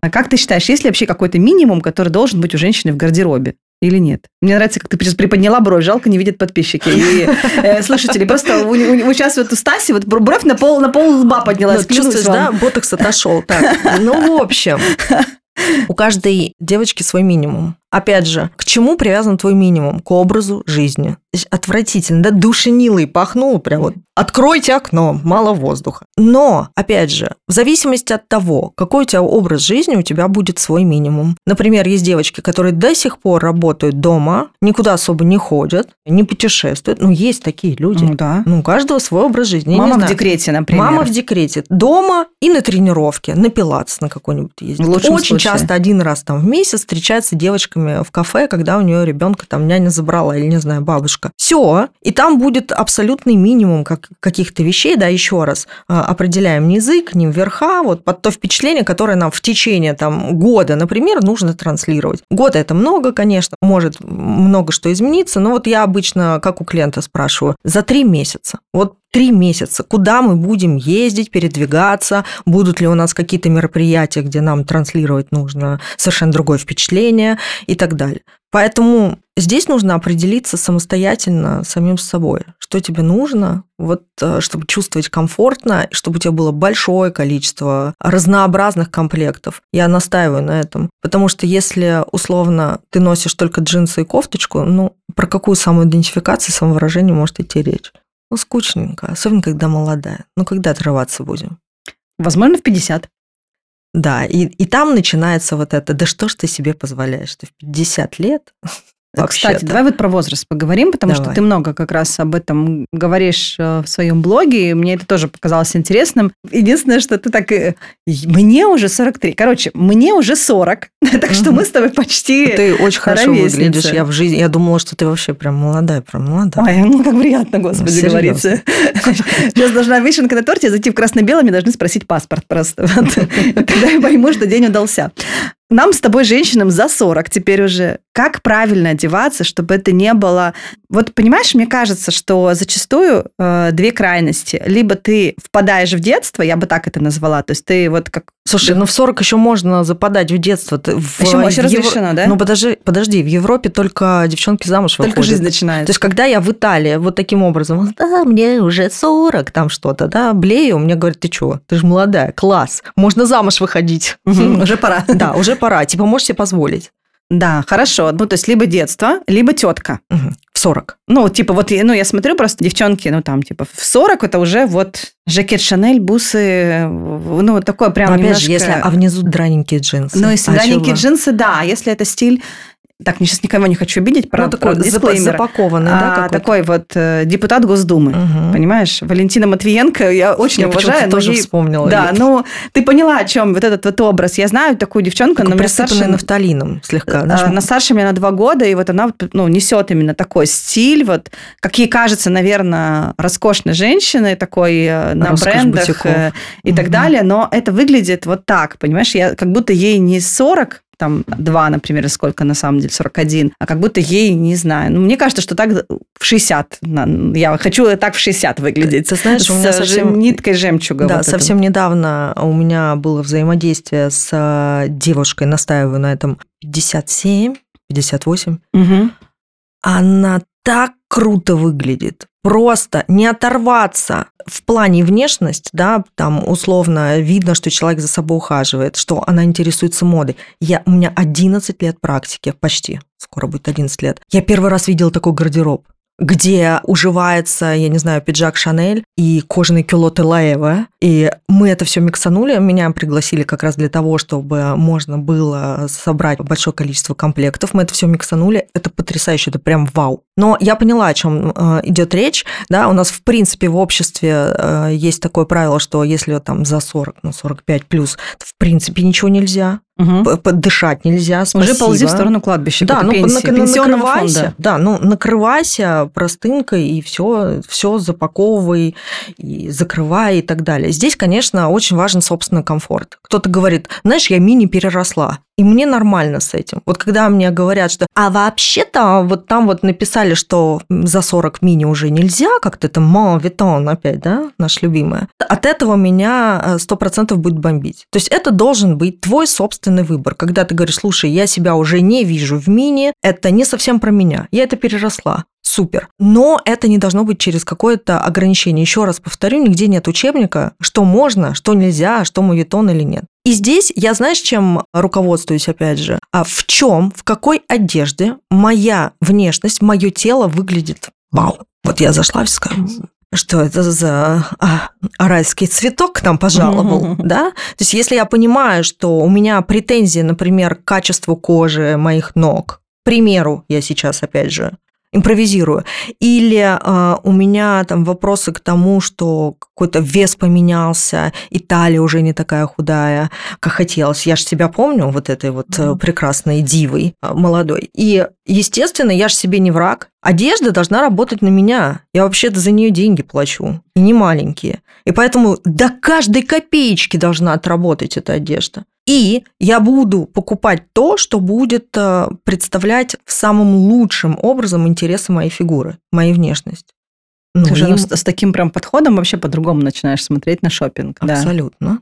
А как ты считаешь, есть ли вообще какой-то минимум, который должен быть у женщины в гардеробе? Или нет? Мне нравится, как ты приподняла бровь, жалко, не видят подписчики и э, слушатели. Просто у, у, у, сейчас вот у Стаси вот бровь на пол, на пол лба поднялась. Ну, чувствуешь, вам. да, ботокс отошел. Так, ну, в общем, у каждой девочки свой минимум. Опять же, к чему привязан твой минимум? К образу жизни. Отвратительно, да, душенилой пахнул прям вот. Откройте окно, мало воздуха. Но, опять же, в зависимости от того, какой у тебя образ жизни, у тебя будет свой минимум. Например, есть девочки, которые до сих пор работают дома, никуда особо не ходят, не путешествуют. Ну, есть такие люди. Ну, да. Ну, у каждого свой образ жизни. Мама в декрете, например. Мама в декрете. Дома и на тренировке, на пилатес на какой-нибудь ездит. В Очень случае. часто один раз там в месяц встречается девочками в кафе, когда у нее ребенка там няня забрала или, не знаю, бабушка. Все. И там будет абсолютный минимум как, каких-то вещей, да, еще раз, а, определяем не язык, не верха, вот под то впечатление, которое нам в течение там года, например, нужно транслировать. Года это много, конечно, может много что измениться, но вот я обычно, как у клиента спрашиваю, за три месяца. Вот три месяца, куда мы будем ездить, передвигаться, будут ли у нас какие-то мероприятия, где нам транслировать нужно совершенно другое впечатление и так далее. Поэтому здесь нужно определиться самостоятельно самим собой, что тебе нужно, вот, э, чтобы чувствовать комфортно, чтобы у тебя было большое количество разнообразных комплектов. Я настаиваю на этом, потому что если условно ты носишь только джинсы и кофточку, ну, про какую самоидентификацию, самовыражение может идти речь? Ну, скучненько, особенно когда молодая. Ну, когда отрываться будем? Возможно, в 50. Да, и, и там начинается вот это, да что ж ты себе позволяешь, ты в 50 лет Кстати, давай вот про возраст поговорим, потому давай. что ты много как раз об этом говоришь э, в своем блоге, и мне это тоже показалось интересным. Единственное, что ты так... Мне уже 43. Короче, мне уже 40, так что мы с тобой почти Ты очень хорошо выглядишь. Я в жизни... Я думала, что ты вообще прям молодая, прям молодая. Ой, ну как приятно, господи, ну, говорится. Сейчас должна вишенка на торте, зайти в красно-белом, и должны спросить паспорт просто. Тогда я пойму, что день удался. Нам с тобой, женщинам, за 40 теперь уже. Как правильно одеваться, чтобы это не было... Вот понимаешь, мне кажется, что зачастую э, две крайности. Либо ты впадаешь в детство, я бы так это назвала, то есть ты вот как... Слушай, ну в 40 еще можно западать в детство. В, еще, в, еще разрешено, Евро... да? Ну подожди, подожди, в Европе только девчонки замуж только выходят. Только жизнь начинается. То есть когда я в Италии вот таким образом, да, мне уже 40, там что-то, да, блею, мне говорят, ты что, ты же молодая, класс, можно замуж выходить. Уже пора. Да, уже пора, типа можешь себе позволить. Да, хорошо. Ну, то есть либо детство, либо тетка. Угу. В 40. Ну, типа, вот, ну, я смотрю просто девчонки, ну, там, типа, в 40 это уже вот жакет Шанель, бусы, ну, такое прям Но, опять немножко... же, если, а внизу драненькие джинсы. Ну, если а драненькие чего? джинсы, да. Если это стиль так, сейчас никого не хочу обидеть, про, ну, такой про запакованный, да, а, такой вот э, депутат Госдумы, угу. понимаешь? Валентина Матвиенко, я очень я уважаю. тоже ей... вспомнила. Да, ну, ты поняла, о чем вот этот вот образ. Я знаю такую девчонку, но старше... нафталином слегка. А, она старше меня на два года, и вот она ну, несет именно такой стиль, вот, как ей кажется, наверное, роскошной женщиной, такой э, на Роскошь брендах бутиков. Э, и угу. так далее, но это выглядит вот так, понимаешь? Я как будто ей не 40, там 2, например, сколько на самом деле, 41, а как будто ей, не знаю, ну, мне кажется, что так в 60, я хочу так в 60 выглядеть. Ты знаешь, у меня совсем... ниткой жемчуга. Да, вот совсем это. недавно у меня было взаимодействие с э, девушкой, настаиваю на этом, 57, 58. Угу. Она так круто выглядит. Просто не оторваться в плане внешность, да, там условно видно, что человек за собой ухаживает, что она интересуется модой. Я, у меня 11 лет практики, почти, скоро будет 11 лет. Я первый раз видел такой гардероб где уживается, я не знаю, пиджак Шанель и кожаный кюлот Элаева. И мы это все миксанули. Меня пригласили как раз для того, чтобы можно было собрать большое количество комплектов. Мы это все миксанули. Это потрясающе, это прям вау. Но я поняла, о чем э, идет речь. Да, у нас, в принципе, в обществе э, есть такое правило, что если там за 40, ну, 45 плюс, в принципе, ничего нельзя угу. подышать нельзя. Спасибо. Уже ползи в сторону кладбища. Да, ну пенсии, на, пенсионного накрывайся, фонда. Да, ну накрывайся простынкой и все, все запаковывай, и закрывай и так далее. Здесь, конечно, очень важен собственный комфорт. Кто-то говорит, знаешь, я мини переросла. И мне нормально с этим. Вот когда мне говорят, что а вообще-то вот там вот написали, что за 40 мини уже нельзя, как-то это Витон опять, да, наш любимый. От этого меня 100% э, будет бомбить. То есть это должен быть твой собственный выбор. Когда ты говоришь, слушай, я себя уже не вижу в мини, это не совсем про меня. Я это переросла супер. Но это не должно быть через какое-то ограничение. Еще раз повторю, нигде нет учебника, что можно, что нельзя, что мувитон или нет. И здесь я, знаешь, чем руководствуюсь, опять же? А в чем, в какой одежде моя внешность, мое тело выглядит вау. Вот я зашла и сказала, что это за а, райский цветок к нам пожаловал, да? То есть если я понимаю, что у меня претензии, например, к качеству кожи моих ног, к примеру, я сейчас, опять же, импровизирую. Или э, у меня там вопросы к тому, что какой-то вес поменялся, и талия уже не такая худая, как хотелось. Я же себя помню вот этой вот mm-hmm. прекрасной дивой э, молодой. И, естественно, я же себе не враг. Одежда должна работать на меня. Я вообще-то за нее деньги плачу, и не маленькие. И поэтому до каждой копеечки должна отработать эта одежда. И я буду покупать то, что будет э, представлять в самом лучшем образом интересы моей фигуры, моей внешности. Ну, Ты им... с, с таким прям подходом вообще по-другому начинаешь смотреть на шопинг. Абсолютно. Да.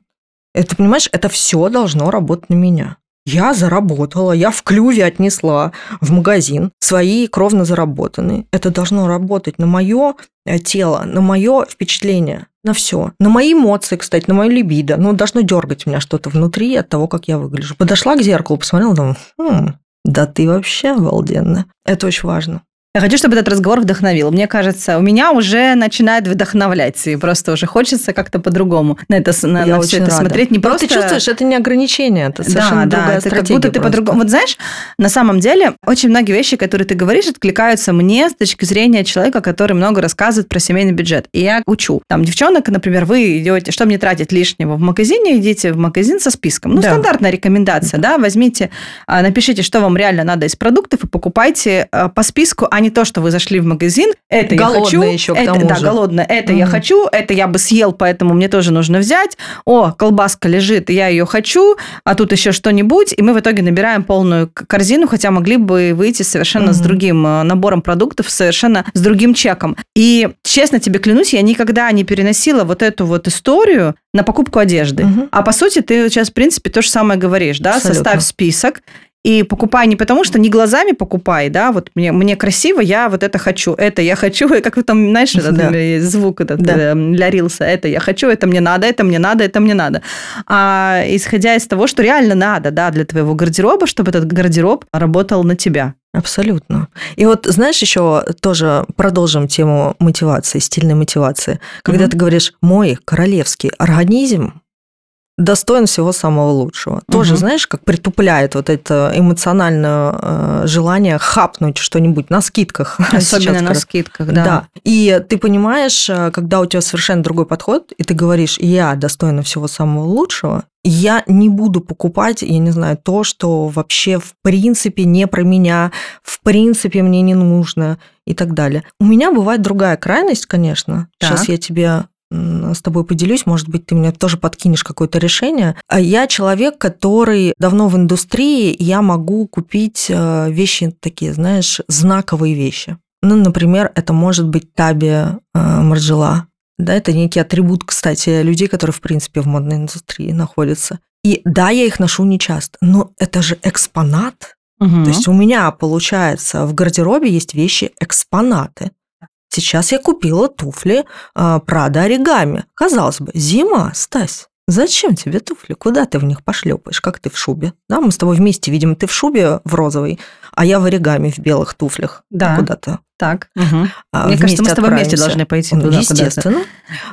Это, понимаешь, это все должно работать на меня. Я заработала, я в клюве отнесла в магазин свои кровно заработанные. Это должно работать на мое э, тело, на мое впечатление, на все. На мои эмоции, кстати, на мою либидо. Ну, должно дергать меня что-то внутри от того, как я выгляжу. Подошла к зеркалу, посмотрела, думаю, хм, да ты вообще обалденная. Это очень важно. Я хочу, чтобы этот разговор вдохновил. Мне кажется, у меня уже начинает вдохновлять, и просто уже хочется как-то по-другому на это на, на все это рада. смотреть. Не Но просто... ты чувствуешь, это не ограничение, это совершенно да, другая да, это как будто ты по-другому. Вот знаешь, на самом деле очень многие вещи, которые ты говоришь, откликаются мне с точки зрения человека, который много рассказывает про семейный бюджет. И я учу. Там девчонок, например, вы идете, чтобы не тратить лишнего в магазине, идите в магазин со списком. Ну, да. стандартная рекомендация, да, возьмите, а, напишите, что вам реально надо из продуктов и покупайте а, по списку, а не то, что вы зашли в магазин, это голодная я хочу, еще к это, тому да, же. голодная, это mm я хочу, это я бы съел, поэтому мне тоже нужно взять. О, колбаска лежит, я ее хочу, а тут еще что-нибудь, и мы в итоге набираем полную корзину, хотя могли бы выйти совершенно mm с другим э, набором продуктов, совершенно с другим чеком. И честно тебе клянусь, я никогда не переносила вот эту вот историю на покупку одежды. Угу. А по сути, ты сейчас, в принципе, то же самое говоришь, да, Абсолютно. составь список, и покупай не потому, что не глазами покупай, да, вот мне, мне красиво, я вот это хочу, это я хочу, как вы там, знаешь, этот да. звук этот да. э, для рилса, это я хочу, это мне надо, это мне надо, это мне надо. А исходя из того, что реально надо, да, для твоего гардероба, чтобы этот гардероб работал на тебя. Абсолютно. И вот, знаешь, еще тоже продолжим тему мотивации, стильной мотивации. Когда угу. ты говоришь, мой королевский организм достоин всего самого лучшего. Угу. Тоже, знаешь, как притупляет вот это эмоциональное э, желание хапнуть что-нибудь на скидках. Особенно Сейчас, на скидках, да. Да. И ты понимаешь, э, когда у тебя совершенно другой подход, и ты говоришь, я достойна всего самого лучшего, я не буду покупать, я не знаю, то, что вообще в принципе не про меня, в принципе мне не нужно и так далее. У меня бывает другая крайность, конечно. Так. Сейчас я тебе с тобой поделюсь, может быть, ты мне тоже подкинешь какое-то решение. А я человек, который давно в индустрии, я могу купить э, вещи такие, знаешь, знаковые вещи. Ну, например, это может быть таби э, Марджела. Да, это некий атрибут, кстати, людей, которые, в принципе, в модной индустрии находятся. И да, я их ношу не часто, но это же экспонат. Мгм. То есть у меня, получается, в гардеробе есть вещи экспонаты. Сейчас я купила туфли а, Прада оригами. Казалось бы, зима, Стась. Зачем тебе туфли? Куда ты в них пошлепаешь, как ты в шубе? Да, мы с тобой вместе видим, ты в шубе в розовой, а я в оригами в белых туфлях. Да. Куда-то Так. Мгм. а, Мне кажется, мы с тобой вместе отправимся. должны пойти туда. Естественно.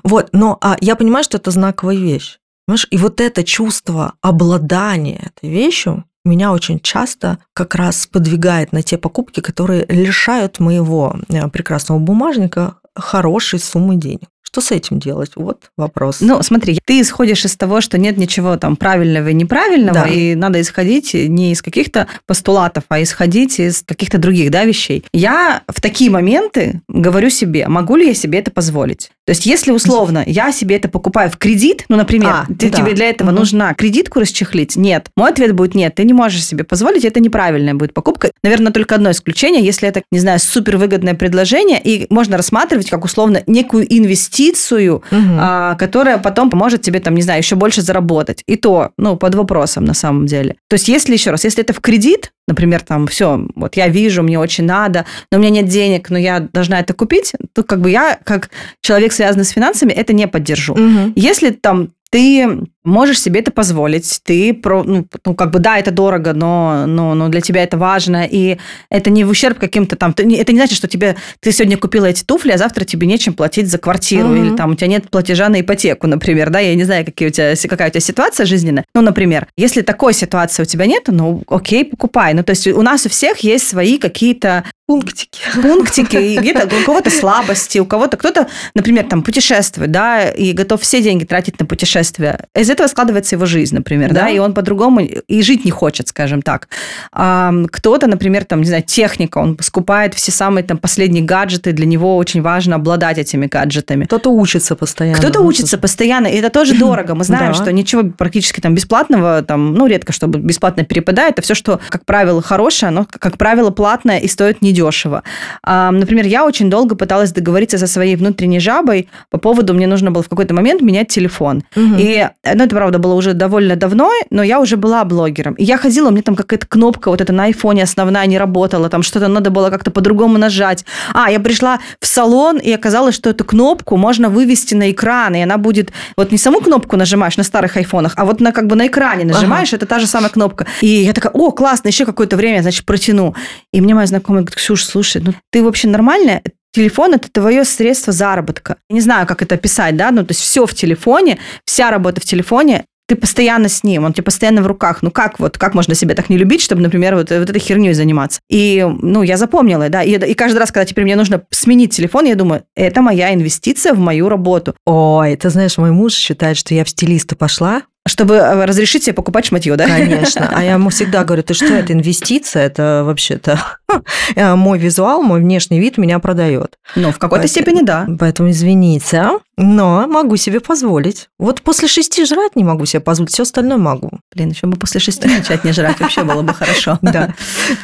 Вот, но а, я понимаю, что это знаковая вещь. Понимаешь? И вот это чувство обладания этой вещью меня очень часто как раз подвигает на те покупки, которые лишают моего э, прекрасного бумажника хорошей суммы денег. Что с этим делать? Вот вопрос. Ну, смотри, ты исходишь из того, что нет ничего там правильного и неправильного, Да. и надо исходить не из каких-то постулатов, а исходить из каких-то других да, вещей. Я в такие моменты говорю себе, могу ли я себе это позволить? То есть, если условно я себе это покупаю в кредит, ну, например, А, ты- да. тебе для этого Мгм. нужна кредитку расчехлить? Нет. Мой ответ будет нет, ты не можешь себе позволить, это неправильная будет покупка. Наверное, только одно исключение, если это, не знаю, супервыгодное предложение, и можно рассматривать как условно некую инвестицию, Мгм. а, которая потом поможет тебе, там, не знаю, еще больше заработать. И то, ну, под вопросом на самом деле. То есть, если, еще раз, если это в кредит, например, там, все, вот я вижу, мне очень надо, но у меня нет денег, но я должна это купить, то как бы я, как человек, связанный с финансами, это не поддержу. Мгм. Если там ты можешь себе это позволить, ты, про, ну, ну, как бы, да, это дорого, но, но, но для тебя это важно, и это не в ущерб каким-то там, ты это не значит, что тебе, ты сегодня купила эти туфли, а завтра тебе нечем платить за квартиру, Мгм. или там у тебя нет платежа на ипотеку, например, да, я не знаю, какие у тебя, какая у тебя ситуация жизненная, ну, например, если такой ситуации у тебя нет, ну, окей, покупай, ну, то есть у нас у всех есть свои какие-то Пунктики. пунктики, и где-то у кого-то слабости, у кого-то кто-то, например, там путешествует, да, и готов все деньги тратить на путешествия. Из этого складывается его жизнь, например, да, Да. и он по-другому и жить не хочет, скажем так. А, кто-то, например, там, не знаю, техника, он скупает все самые там последние гаджеты, для него очень важно обладать этими гаджетами. Кто-то учится постоянно. Кто-то учится постоянно, и это тоже дорого. Мы знаем, Да. что ничего практически там бесплатного, там, ну, редко что бесплатно перепадает, а все, что, как правило, хорошее, оно, как правило, платное и стоит недешево. А, например, я очень долго пыталась договориться со своей внутренней жабой по поводу, мне нужно было в какой-то момент менять телефон. Мгм. И, ну, это, правда, было уже довольно давно, но я уже была блогером. И я ходила, у меня там какая-то кнопка вот эта на айфоне основная не работала, там что-то надо было как-то по-другому нажать. А, я пришла в салон, и оказалось, что эту кнопку можно вывести на экран, и она будет... Вот не саму кнопку нажимаешь на старых айфонах, а вот на как бы на экране нажимаешь, это та же самая кнопка. И я такая, о, классно, еще какое-то время, значит, протяну. И мне моя знакомая говорит, Ксюш, слушай, ну ты вообще нормальная? Телефон – это твое средство заработка. Не знаю, как это описать, да, ну, то есть все в телефоне, вся работа в телефоне, ты постоянно с ним, он тебе постоянно в руках. Ну как вот, как можно себя так не любить, чтобы, например, вот, вот этой херней заниматься? И, ну, я запомнила, да, и, и каждый раз, когда теперь мне нужно сменить телефон, я думаю, это моя инвестиция в мою работу. Ой, ты знаешь, мой муж считает, что я в стилисты пошла, Чтобы э, разрешить себе покупать шматье, да? Конечно. А я ему всегда говорю, ты что, это инвестиция, это вообще-то э, мой визуал, мой внешний вид меня продает. Ну, в какой-то степени да. Поэтому извините, а? но могу себе позволить. Вот после шести жрать не могу себе позволить, все остальное могу. Блин, еще бы после шести начать не жрать, вообще было бы хорошо. Да,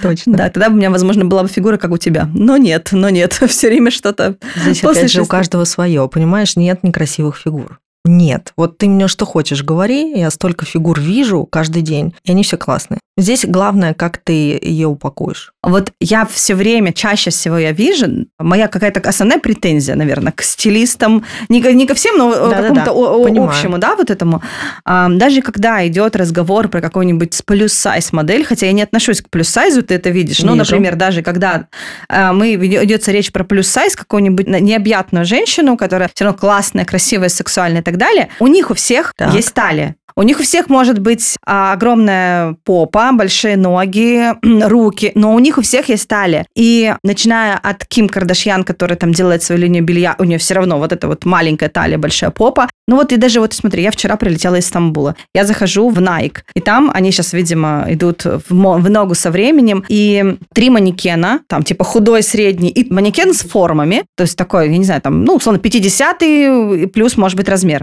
точно. Да, тогда бы у меня, возможно, была бы фигура, как у тебя. Но нет, но нет, все время что-то Здесь опять же у каждого свое, понимаешь, нет некрасивых фигур. Нет, вот ты мне что хочешь говори, я столько фигур вижу каждый день, и они все классные. Здесь главное, как ты ее упакуешь. Вот я все время, чаще всего я вижу, моя какая-то основная претензия, наверное, к стилистам, не, ко- не ко всем, но Да-да-да, какому-то о- о- понимаю. общему, да, вот этому. Даже когда идет разговор про какой-нибудь плюс-сайз модель, хотя я не отношусь к плюс-сайзу, ты это видишь. Ну, Вижу. например, даже когда а, мы идется речь про плюс-сайз, какую-нибудь необъятную женщину, которая все равно классная, красивая, сексуальная так далее, у них у всех Так. есть талия. У них у всех может быть а, огромная попа, большие ноги, руки, но у них у всех есть талия. И начиная от Ким Кардашьян, которая там делает свою линию белья, у нее все равно вот эта вот маленькая талия, большая попа. Ну вот и даже вот смотри, я вчера прилетела из Стамбула. Я захожу в Nike, и там они сейчас, видимо, идут в, в ногу со временем, и три манекена, там типа худой, средний, и манекен с формами, то есть такой, я не знаю, там, ну, условно, 50 и плюс, может быть, размер.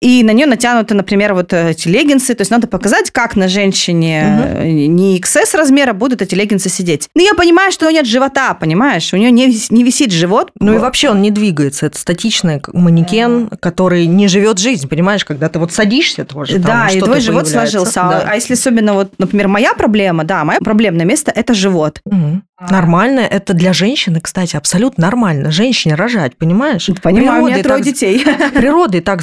и на нее натянуты, например, вот эти леггинсы. То есть надо показать, как на женщине угу. не XS размера будут эти леггинсы сидеть. Но я понимаю, что у нее нет живота, понимаешь? У нее не, не висит живот. Ну и вообще он не двигается. Это статичный манекен, который не живет жизнь, понимаешь? Когда ты вот садишься тоже. Да, и твой живот сложился. Да. А если особенно вот, например, моя проблема, да, мое проблемное место – это живот. Угу. Нормально. Это для женщины, кстати, абсолютно нормально. Женщине рожать, понимаешь? Понимаю, Природой у меня трое так, детей. Природой так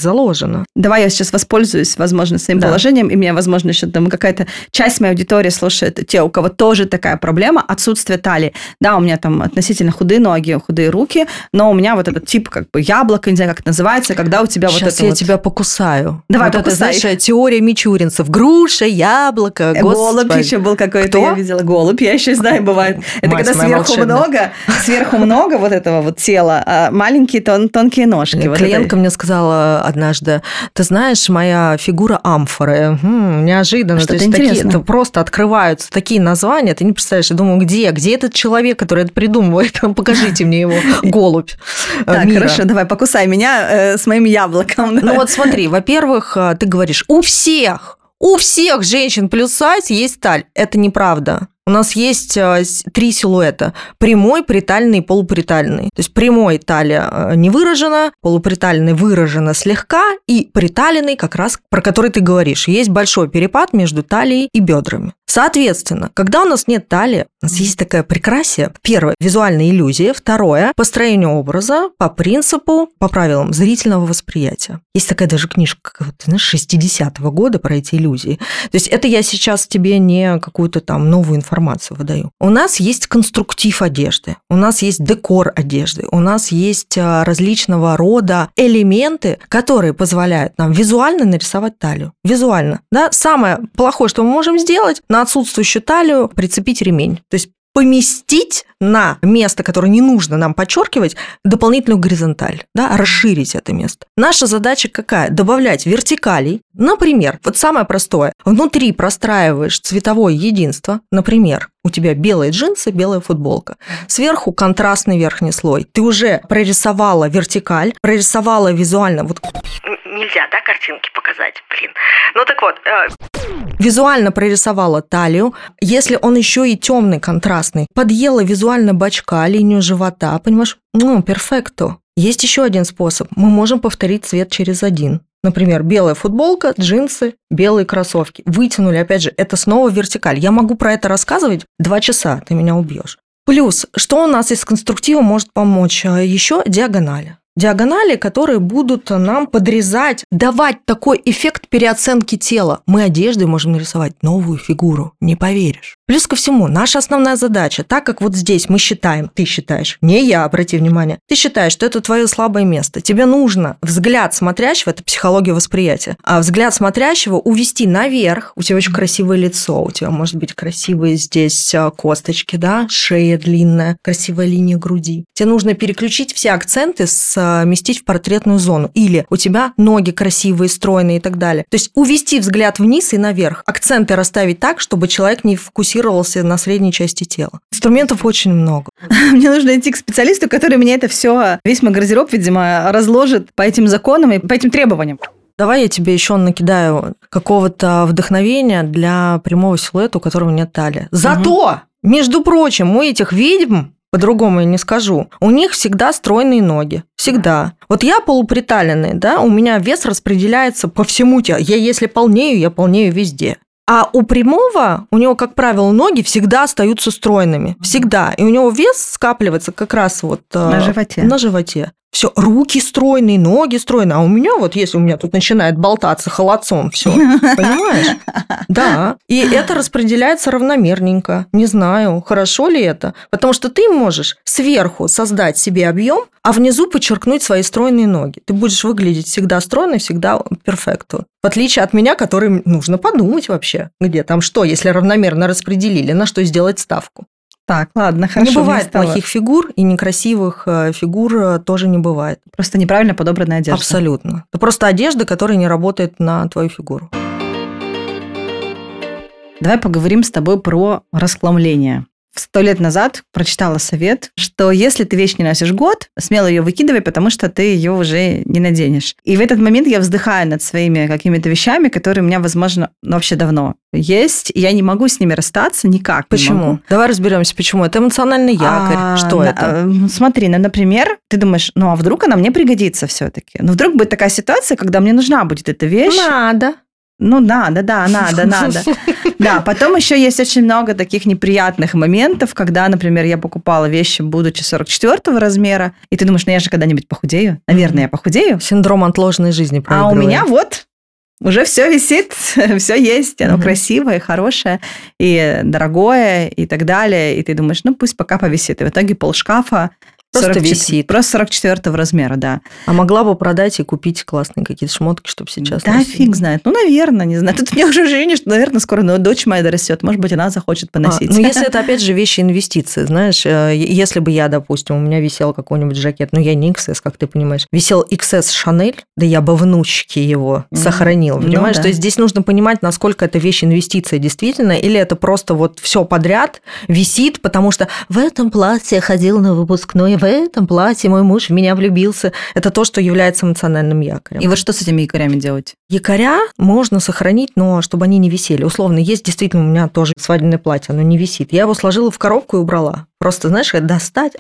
Давай я сейчас воспользуюсь, возможно, своим да. положением, и меня, возможно, еще там какая-то часть моей аудитории слушает, те, у кого тоже такая проблема, отсутствие талии. Да, у меня там относительно худые ноги, худые руки, но у меня вот этот тип как бы яблоко, не знаю, как это называется, когда у тебя сейчас вот это я вот... тебя покусаю. Давай, вот покусай. это, знаешь, теория мичуринцев. Груша, яблоко, господи. Голубь еще был какой-то, я видела. Голубь, я еще знаю, бывает. Это Мать когда сверху волшебная. много, сверху много вот этого вот тела, а маленькие тон, тонкие ножки. Клиентка вот мне сказала однажды, ты знаешь, моя фигура амфоры. М-м, неожиданно. Что-то То есть интересно. Такие, просто открываются такие названия, ты не представляешь. Я думаю, где? Где этот человек, который это придумывает? Покажите мне его. Голубь. Э, так, хорошо, давай, покусай меня э, с моим яблоком. Ну вот смотри, во-первых, э, ты говоришь, у всех, у всех женщин плюс сайз есть сталь. Это неправда. У нас есть э, три силуэта. Прямой, притальный и полупритальный. То есть прямой талия э, не выражена, полупритальный выражена слегка, и приталенный как раз, про который ты говоришь. Есть большой перепад между талией и бедрами. Соответственно, когда у нас нет талии, у нас есть такая прекрасие. Первое – визуальная иллюзия. Второе – построение образа по принципу, по правилам зрительного восприятия. Есть такая даже книжка, ты знаешь, 60-го года про эти иллюзии. То есть это я сейчас тебе не какую-то там новую информацию информацию выдаю. У нас есть конструктив одежды, у нас есть декор одежды, у нас есть а, различного рода элементы, которые позволяют нам визуально нарисовать талию. Визуально. Да? Самое плохое, что мы можем сделать, на отсутствующую талию прицепить ремень. То есть поместить на место, которое не нужно нам подчеркивать, дополнительную горизонталь, да, расширить это место. Наша задача какая? Добавлять вертикалей. Например, вот самое простое. Внутри простраиваешь цветовое единство. Например, у тебя белые джинсы, белая футболка. Сверху контрастный верхний слой. Ты уже прорисовала вертикаль, прорисовала визуально. Вот нельзя, да, картинки показать, блин. Ну так вот. Э... Визуально прорисовала талию. Если он еще и темный, контрастный, подъела визуально бачка, линию живота, понимаешь? Ну, перфекто. Есть еще один способ. Мы можем повторить цвет через один. Например, белая футболка, джинсы, белые кроссовки. Вытянули, опять же, это снова вертикаль. Я могу про это рассказывать два часа, ты меня убьешь. Плюс, что у нас из конструктива может помочь? А еще диагонали диагонали, которые будут нам подрезать, давать такой эффект переоценки тела. Мы одеждой можем нарисовать новую фигуру, не поверишь. Плюс ко всему, наша основная задача, так как вот здесь мы считаем, ты считаешь, не я, обрати внимание, ты считаешь, что это твое слабое место. Тебе нужно взгляд смотрящего, это психология восприятия, а взгляд смотрящего увести наверх. У тебя очень красивое лицо, у тебя может быть красивые здесь а, косточки, да, шея длинная, красивая линия груди. Тебе нужно переключить все акценты с поместить в портретную зону. Или у тебя ноги красивые, стройные и так далее. То есть увести взгляд вниз и наверх. Акценты расставить так, чтобы человек не фокусировался на средней части тела. Инструментов очень много. Мне нужно идти к специалисту, который мне это все, весь мой гардероб, видимо, разложит по этим законам и по этим требованиям. Давай я тебе еще накидаю какого-то вдохновения для прямого силуэта, у которого нет талии. Зато, угу. между прочим, у этих ведьм по-другому я не скажу. У них всегда стройные ноги. Всегда. Вот я полуприталенный, да, у меня вес распределяется по всему телу. Я если полнею, я полнею везде. А у прямого, у него, как правило, ноги всегда остаются стройными. Всегда. И у него вес скапливается как раз вот... Э, на животе. На животе. Все, руки стройные, ноги стройные. А у меня вот, если у меня тут начинает болтаться холодцом, все, понимаешь? Да. И это распределяется равномерненько. Не знаю, хорошо ли это. Потому что ты можешь сверху создать себе объем, а внизу подчеркнуть свои стройные ноги. Ты будешь выглядеть всегда стройно, всегда перфекту. В отличие от меня, который нужно подумать вообще, где там что, если равномерно распределили, на что сделать ставку. Так, ладно, хорошо. Не бывает плохих фигур, и некрасивых э, фигур э, тоже не бывает. Просто неправильно подобранная одежда. Абсолютно. Это просто одежда, которая не работает на твою фигуру. Давай поговорим с тобой про расхламление. Сто лет назад прочитала совет, что если ты вещь не носишь год, смело ее выкидывай, потому что ты ее уже не наденешь. И в этот момент я вздыхаю над своими какими-то вещами, которые у меня, возможно, ну, вообще давно есть, и я не могу с ними расстаться никак. Почему? Давай разберемся, почему. Это эмоциональный якорь. А, что на, это? Э, смотри, ну, например, ты думаешь, ну а вдруг она мне пригодится все-таки? Ну вдруг будет такая ситуация, когда мне нужна будет эта вещь. Надо. Ну да, да, надо, надо. Да, потом еще есть очень много таких неприятных моментов, когда, например, я покупала вещи, будучи 44 размера, и ты думаешь, ну я же когда-нибудь похудею. Наверное, я похудею. Синдром отложенной жизни А у меня вот уже все висит, все есть, оно mm красивое, хорошее, и дорогое, и так далее. И ты думаешь, ну пусть пока повисит. И в итоге пол шкафа Просто 44, висит. Просто 44 размера, да. А могла бы продать и купить классные какие-то шмотки, чтобы сейчас Да, носить. фиг знает. Ну, наверное, не знаю. Тут у меня уже ощущение, что, наверное, скоро но дочь моя дорастет. Может быть, она захочет поносить. А, ну, если это, опять же, вещи инвестиции, знаешь, э, если бы я, допустим, у меня висел какой-нибудь жакет, ну, я не XS, как ты понимаешь, висел XS Шанель, да я бы внучке его mm-hmm. сохранил, ну понимаешь? Ну, да. То есть здесь нужно понимать, насколько это вещь инвестиция действительно, или это просто вот все подряд висит, потому что в этом платье ходил на выпускной, в этом платье мой муж в меня влюбился. Это то, что является эмоциональным якорем. И вот что с этими якорями делать? Якоря можно сохранить, но чтобы они не висели. Условно, есть действительно у меня тоже свадебное платье, оно не висит. Я его сложила в коробку и убрала. Просто, знаешь, достать,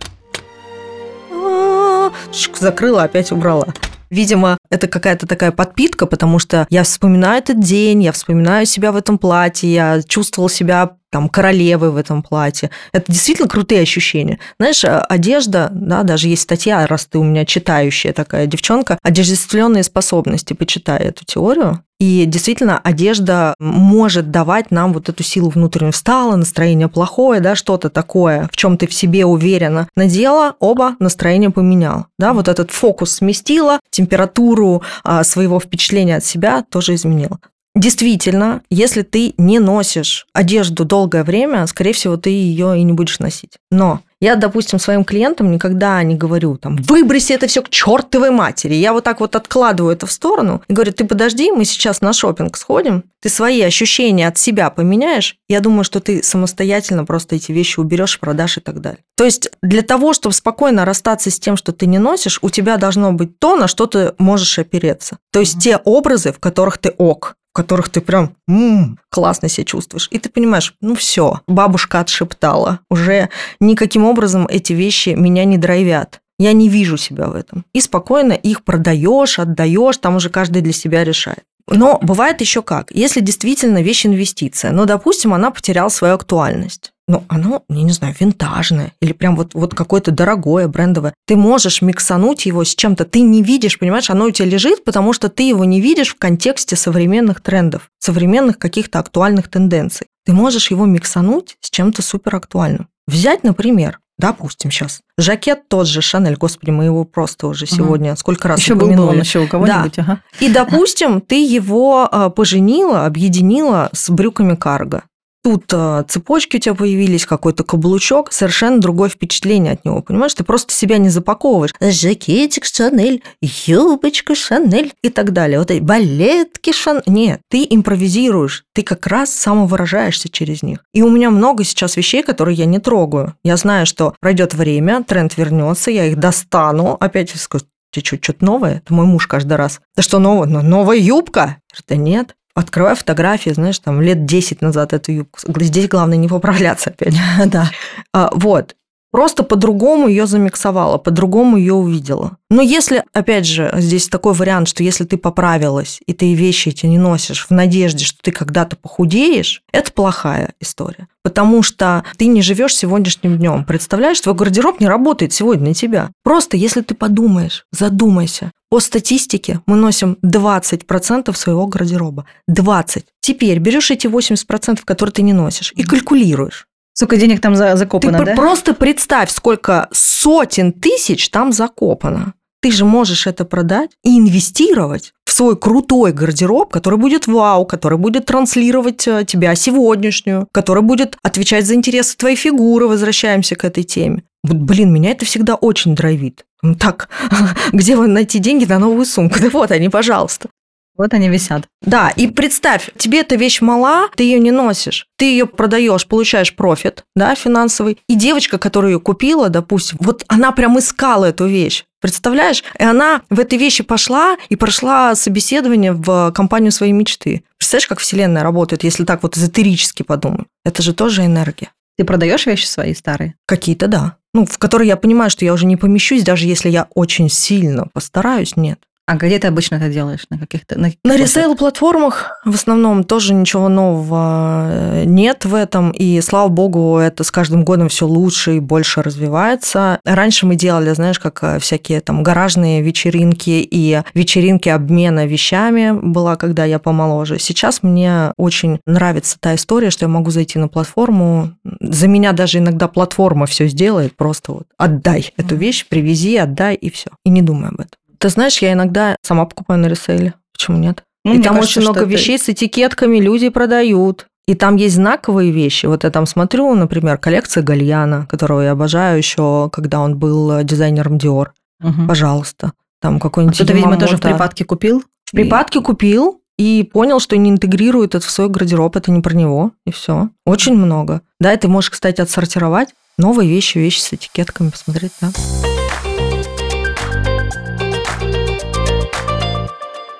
закрыла, опять убрала. Видимо, это какая-то такая подпитка, потому что я вспоминаю этот день, я вспоминаю себя в этом платье, я чувствовала себя там королевы в этом платье. Это действительно крутые ощущения. Знаешь, э, одежда, да, даже есть статья, раз ты у меня читающая такая девчонка, одеждествленные способности, почитай эту теорию. И действительно, одежда может давать нам вот эту силу внутреннюю. Встала, настроение плохое, да, что-то такое, в чем ты в себе уверена. Надела, оба, настроение поменял. Да, вот этот фокус сместила, температуру а, своего впечатления от себя тоже изменила. Действительно, если ты не носишь одежду долгое время, скорее всего, ты ее и не будешь носить. Но я, допустим, своим клиентам никогда не говорю, там, выброси это все к чертовой матери. Я вот так вот откладываю это в сторону и говорю, ты подожди, мы сейчас на шопинг сходим, ты свои ощущения от себя поменяешь, я думаю, что ты самостоятельно просто эти вещи уберешь, продашь и так далее. То есть для того, чтобы спокойно расстаться с тем, что ты не носишь, у тебя должно быть то, на что ты можешь опереться. То есть те образы, в которых ты ок которых ты прям м-м, классно себя чувствуешь. И ты понимаешь, ну все, бабушка отшептала. Уже никаким образом эти вещи меня не драйвят. Я не вижу себя в этом. И спокойно их продаешь, отдаешь, там уже каждый для себя решает. Но бывает еще как. Если действительно вещь инвестиция, ну, допустим, она потеряла свою актуальность ну, оно, я не знаю, винтажное или прям вот, вот какое-то дорогое, брендовое. Ты можешь миксануть его с чем-то, ты не видишь, понимаешь, оно у тебя лежит, потому что ты его не видишь в контексте современных трендов, современных каких-то актуальных тенденций. Ты можешь его миксануть с чем-то супер актуальным. Взять, например, Допустим, сейчас. Жакет тот же Шанель, господи, мы его просто уже сегодня угу. сколько раз еще упомянули. был бы он еще у кого-нибудь. Да. Ага. И, допустим, ты его а, поженила, объединила с брюками карго. Тут а, цепочки у тебя появились, какой-то каблучок, совершенно другое впечатление от него, понимаешь? Ты просто себя не запаковываешь. Жакетик Шанель, юбочка Шанель и так далее. Вот эти балетки Шанель. Нет, ты импровизируешь, ты как раз самовыражаешься через них. И у меня много сейчас вещей, которые я не трогаю. Я знаю, что пройдет время, тренд вернется, я их достану, опять скажу, тебе что, что-то новое? Это мой муж каждый раз. Да что новое? Ну, новая юбка? Да нет. Открываю фотографии, знаешь, там лет 10 назад эту юбку. Здесь главное не поправляться опять. да. А, вот. Просто по-другому ее замиксовала, по-другому ее увидела. Но если, опять же, здесь такой вариант, что если ты поправилась, и ты вещи эти не носишь в надежде, что ты когда-то похудеешь, это плохая история. Потому что ты не живешь сегодняшним днем. Представляешь, твой гардероб не работает сегодня на тебя. Просто если ты подумаешь, задумайся. По статистике мы носим 20% своего гардероба. 20. Теперь берешь эти 80%, которые ты не носишь, и калькулируешь. Сколько денег там закопано, Ты да? просто представь, сколько сотен тысяч там закопано. Ты же можешь это продать и инвестировать в свой крутой гардероб, который будет вау, который будет транслировать э, тебя сегодняшнюю, который будет отвечать за интересы твоей фигуры. Возвращаемся к этой теме. Вот, блин, меня это всегда очень драйвит. Так, где вы найти деньги на новую сумку? Да вот они, пожалуйста. Вот они висят. Да, и представь, тебе эта вещь мала, ты ее не носишь. Ты ее продаешь, получаешь профит, да, финансовый. И девочка, которая ее купила, допустим, вот она прям искала эту вещь. Представляешь? И она в этой вещи пошла и прошла собеседование в компанию своей мечты. Представляешь, как Вселенная работает, если так вот эзотерически подумать? Это же тоже энергия. Ты продаешь вещи свои старые? Какие-то да. Ну, в которые я понимаю, что я уже не помещусь, даже если я очень сильно постараюсь, нет. А где ты обычно это делаешь? На каких-то на, на ресейл-платформах в основном тоже ничего нового э, нет в этом. И слава богу, это с каждым годом все лучше и больше развивается. Раньше мы делали, знаешь, как э, всякие там гаражные вечеринки и вечеринки обмена вещами была, когда я помоложе. Сейчас мне очень нравится та история, что я могу зайти на платформу. За меня даже иногда платформа все сделает. Просто вот отдай эту вещь, привези, отдай и все. И не думай об этом. Ты знаешь, я иногда сама покупаю на ресейле. Почему нет? Ну, и там кажется, очень много что это- вещей с этикетками люди продают. И там есть знаковые вещи. Вот я там смотрю, например, коллекция Гальяна, которого я обожаю еще, когда он был э, дизайнером Dior. Мгм. Пожалуйста. Там А какой-нибудь Кто-то, видимо, тоже в припадке купил? В припадке купил и понял, что не интегрирует это в свой гардероб, это не про него, и все. Очень много. Да, и ты можешь, кстати, отсортировать новые вещи, вещи с этикетками, посмотреть, да.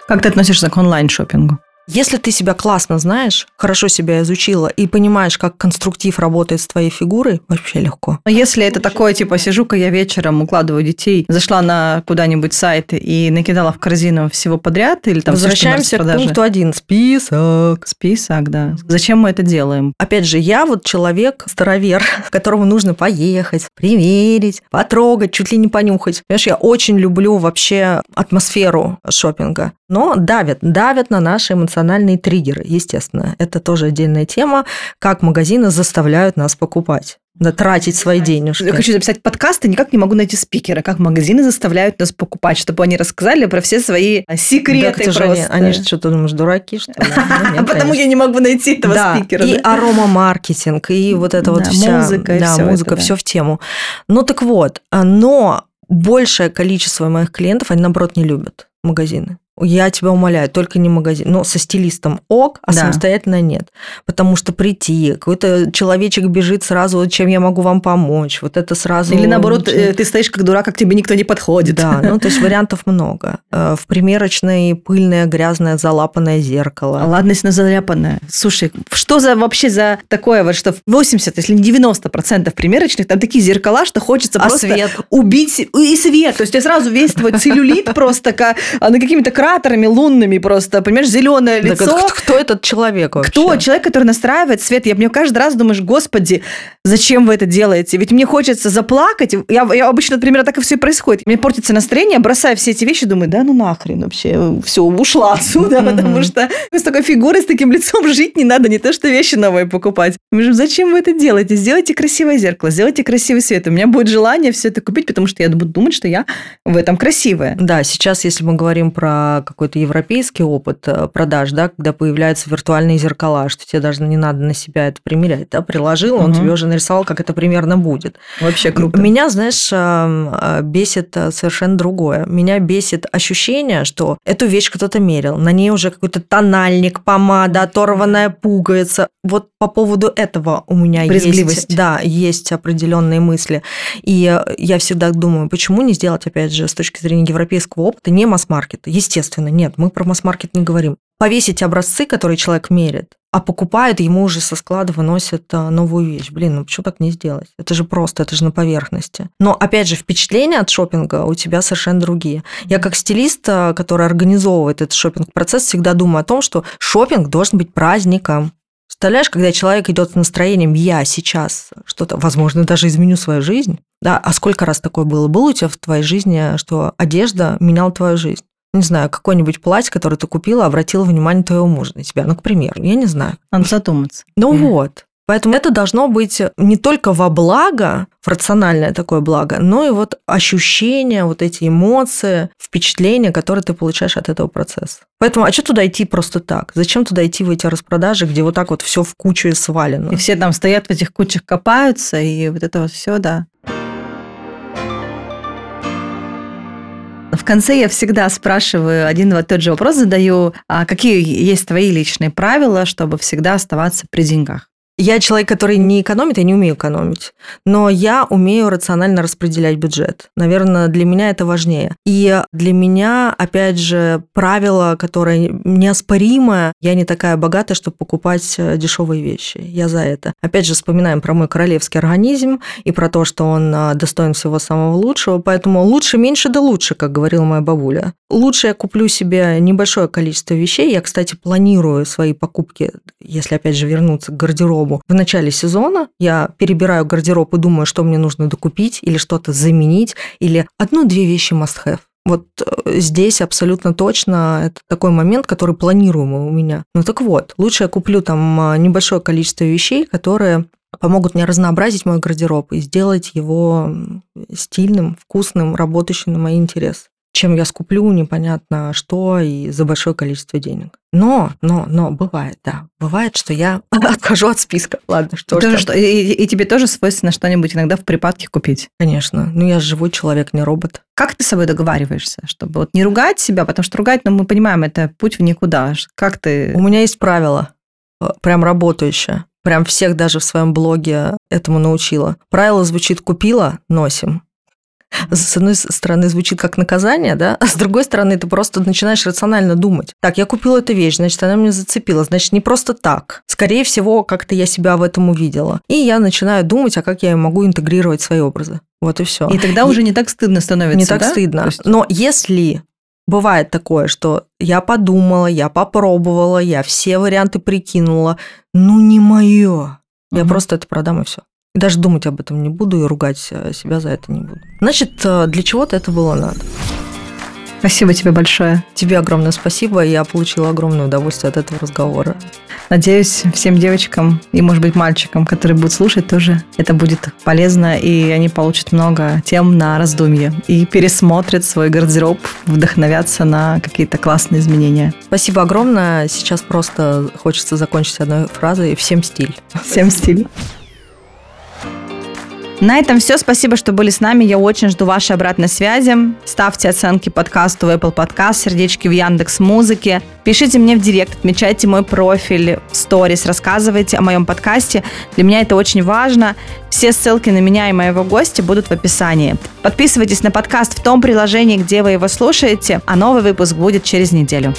Как ты относишься к онлайн-шопингу? Если ты себя классно знаешь, хорошо себя изучила и понимаешь, как конструктив работает с твоей фигурой, вообще легко. Но если это такое, типа, сижу-ка я вечером, укладываю детей, зашла на куда-нибудь сайт и накидала в корзину всего подряд, или там Возвращаемся к распродаже? пункту один. Список. Список, да. Зачем мы это делаем? Опять же, я вот человек старовер, которому нужно поехать, примерить, потрогать, чуть ли не понюхать. Понимаешь, я очень люблю вообще атмосферу шопинга. Но давят, давят на наши эмоциональные триггеры, естественно. Это тоже отдельная тема, как магазины заставляют нас покупать. Да, тратить свои денежки. Я хочу записать подкаст и никак не могу найти спикера, как магазины заставляют нас покупать, чтобы они рассказали про все свои Да, секреты ты же они, просто. они же что, ты думаешь, дураки, что ли? Ну, потому я не могу найти этого да, спикера. и да? аромамаркетинг, и вот это вот Да, вся... музыка да, музыка, да. все в тему. Ну так вот, а, но большее количество моих клиентов, они, наоборот, не любят магазины. Я тебя умоляю, только не магазин. Но со стилистом ок, а Да. самостоятельно нет. Потому что прийти, какой-то человечек бежит сразу, чем я могу вам помочь. Вот это сразу... Или наоборот, э, ты стоишь как дурак, как тебе никто не подходит. Да, ну то есть вариантов много. Э, В примерочной пыльное, грязное, залапанное зеркало. Ладно, если она заляпанная. Слушай, что за вообще за такое вот, что 80, если не 90 процентов примерочных, там такие зеркала, что хочется А просто свет? убить и свет. То есть у тебя сразу весь твой целлюлит просто а, на какими-то кратерами лунными просто, понимаешь, зеленое Да лицо. кто, кто этот человек вообще? Кто? Человек, который настраивает свет. Я мне каждый раз думаешь, господи, зачем вы это делаете? Ведь мне хочется заплакать. Я, я обычно, например, так и все и происходит. Мне портится настроение, бросаю все эти вещи, думаю, да ну нахрен вообще, все, ушла отсюда, потому что с такой фигурой, с таким лицом жить не надо, не то что вещи новые покупать. Зачем вы это делаете? Сделайте красивое зеркало, сделайте красивый свет. У меня будет желание все это купить, потому что я буду думать, что я в этом красивая. Да, сейчас, если мы говорим про какой-то европейский опыт э, продаж, да, когда появляются виртуальные зеркала, что тебе даже не надо на себя это примерять, да, приложил, он Мгм. тебе уже нарисовал, как это примерно будет. Вообще круто. Меня, знаешь, эм, э, бесит э, совершенно другое. Меня бесит ощущение, что эту вещь кто-то мерил, на ней уже какой-то тональник, помада, оторванная пуговица. Вот по поводу этого у меня есть, да, есть определенные мысли. И э, я всегда думаю, почему не сделать, опять же, с точки зрения европейского опыта, не масс-маркета? Естественно, нет, мы про масс-маркет не говорим. Повесить образцы, которые человек мерит, а покупает, ему уже со склада выносят а, новую вещь. Блин, ну почему так не сделать? Это же просто, это же на поверхности. Но, опять же, впечатления от шопинга у тебя совершенно другие. Я как стилист, а, который организовывает этот шопинг-процесс, всегда думаю о том, что шопинг должен быть праздником. Представляешь, когда человек идет с настроением «я сейчас что-то, возможно, даже изменю свою жизнь», да, а сколько раз такое было? Было у тебя в твоей жизни, что одежда меняла твою жизнь? Не знаю, какое-нибудь платье, которое ты купила, обратило внимание твоего мужа на тебя. Ну, к примеру, я не знаю. Надо задуматься. Ну Мгм. вот. Поэтому это должно быть не только во благо, в рациональное такое благо, но и вот ощущения, вот эти эмоции, впечатления, которые ты получаешь от этого процесса. Поэтому, а что туда идти просто так? Зачем туда идти в эти распродажи, где вот так вот все в кучу и свалено? И все там стоят в этих кучах, копаются, и вот это вот все, да. В конце я всегда спрашиваю один и тот же вопрос, задаю, а какие есть твои личные правила, чтобы всегда оставаться при деньгах? Я человек, который не экономит, я не умею экономить. Но я умею рационально распределять бюджет. Наверное, для меня это важнее. И для меня, опять же, правило, которое неоспоримое, я не такая богатая, чтобы покупать э, дешевые вещи. Я за это. Опять же, вспоминаем про мой королевский организм и про то, что он э, достоин всего самого лучшего. Поэтому лучше, меньше да лучше, как говорила моя бабуля. Лучше я куплю себе небольшое количество вещей. Я, кстати, планирую свои покупки, если опять же вернуться к гардеробу, гардеробу. В начале сезона я перебираю гардероб и думаю, что мне нужно докупить или что-то заменить, или одну-две вещи must-have. Вот э, здесь абсолютно точно это такой момент, который планируемый у меня. Ну так вот, лучше я куплю там а, небольшое количество вещей, которые помогут мне разнообразить мой гардероб и сделать его стильным, вкусным, работающим на мои интересы чем я скуплю непонятно что и за большое количество денег. Но, но, но бывает, да. Бывает, что я отхожу от списка. Ладно, что ж. Что, и, и тебе тоже свойственно что-нибудь иногда в припадке купить? Конечно. Ну, я живой человек, не робот. Как ты с собой договариваешься, чтобы вот не ругать себя, потому что ругать, ну, мы понимаем, это путь в никуда. Как ты... У меня есть правило, э, прям работающее. Прям всех даже в своем блоге этому научила. Правило звучит «купила, носим» с одной стороны звучит как наказание, да, а с другой стороны ты просто начинаешь рационально думать. Так, я купила эту вещь, значит, она меня зацепила, значит, не просто так. Скорее всего, как-то я себя в этом увидела. И я начинаю думать, а как я могу интегрировать свои образы. Вот и все. И тогда и уже не так стыдно становится. Не так да? стыдно. Есть... Но если бывает такое, что я подумала, я попробовала, я все варианты прикинула, ну не мое. Я угу. просто это продам и все. Даже думать об этом не буду и ругать э, себя за это не буду. Значит, э, для чего-то это было надо. Спасибо тебе большое. Тебе огромное спасибо. Я получила огромное удовольствие от этого разговора. Надеюсь, всем девочкам и, может быть, мальчикам, которые будут слушать, тоже это будет полезно, и они получат много тем на раздумье и пересмотрят свой гардероб, вдохновятся на какие-то классные изменения. Спасибо огромное. Сейчас просто хочется закончить одной фразой «Всем стиль». Всем стиль. На этом все. Спасибо, что были с нами. Я очень жду вашей обратной связи. Ставьте оценки подкасту в Apple Podcast, сердечки в Яндекс Музыке. Пишите мне в директ, отмечайте мой профиль в сторис, рассказывайте о моем подкасте. Для меня это очень важно. Все ссылки на меня и моего гостя будут в описании. Подписывайтесь на подкаст в том приложении, где вы его слушаете, а новый выпуск будет через неделю.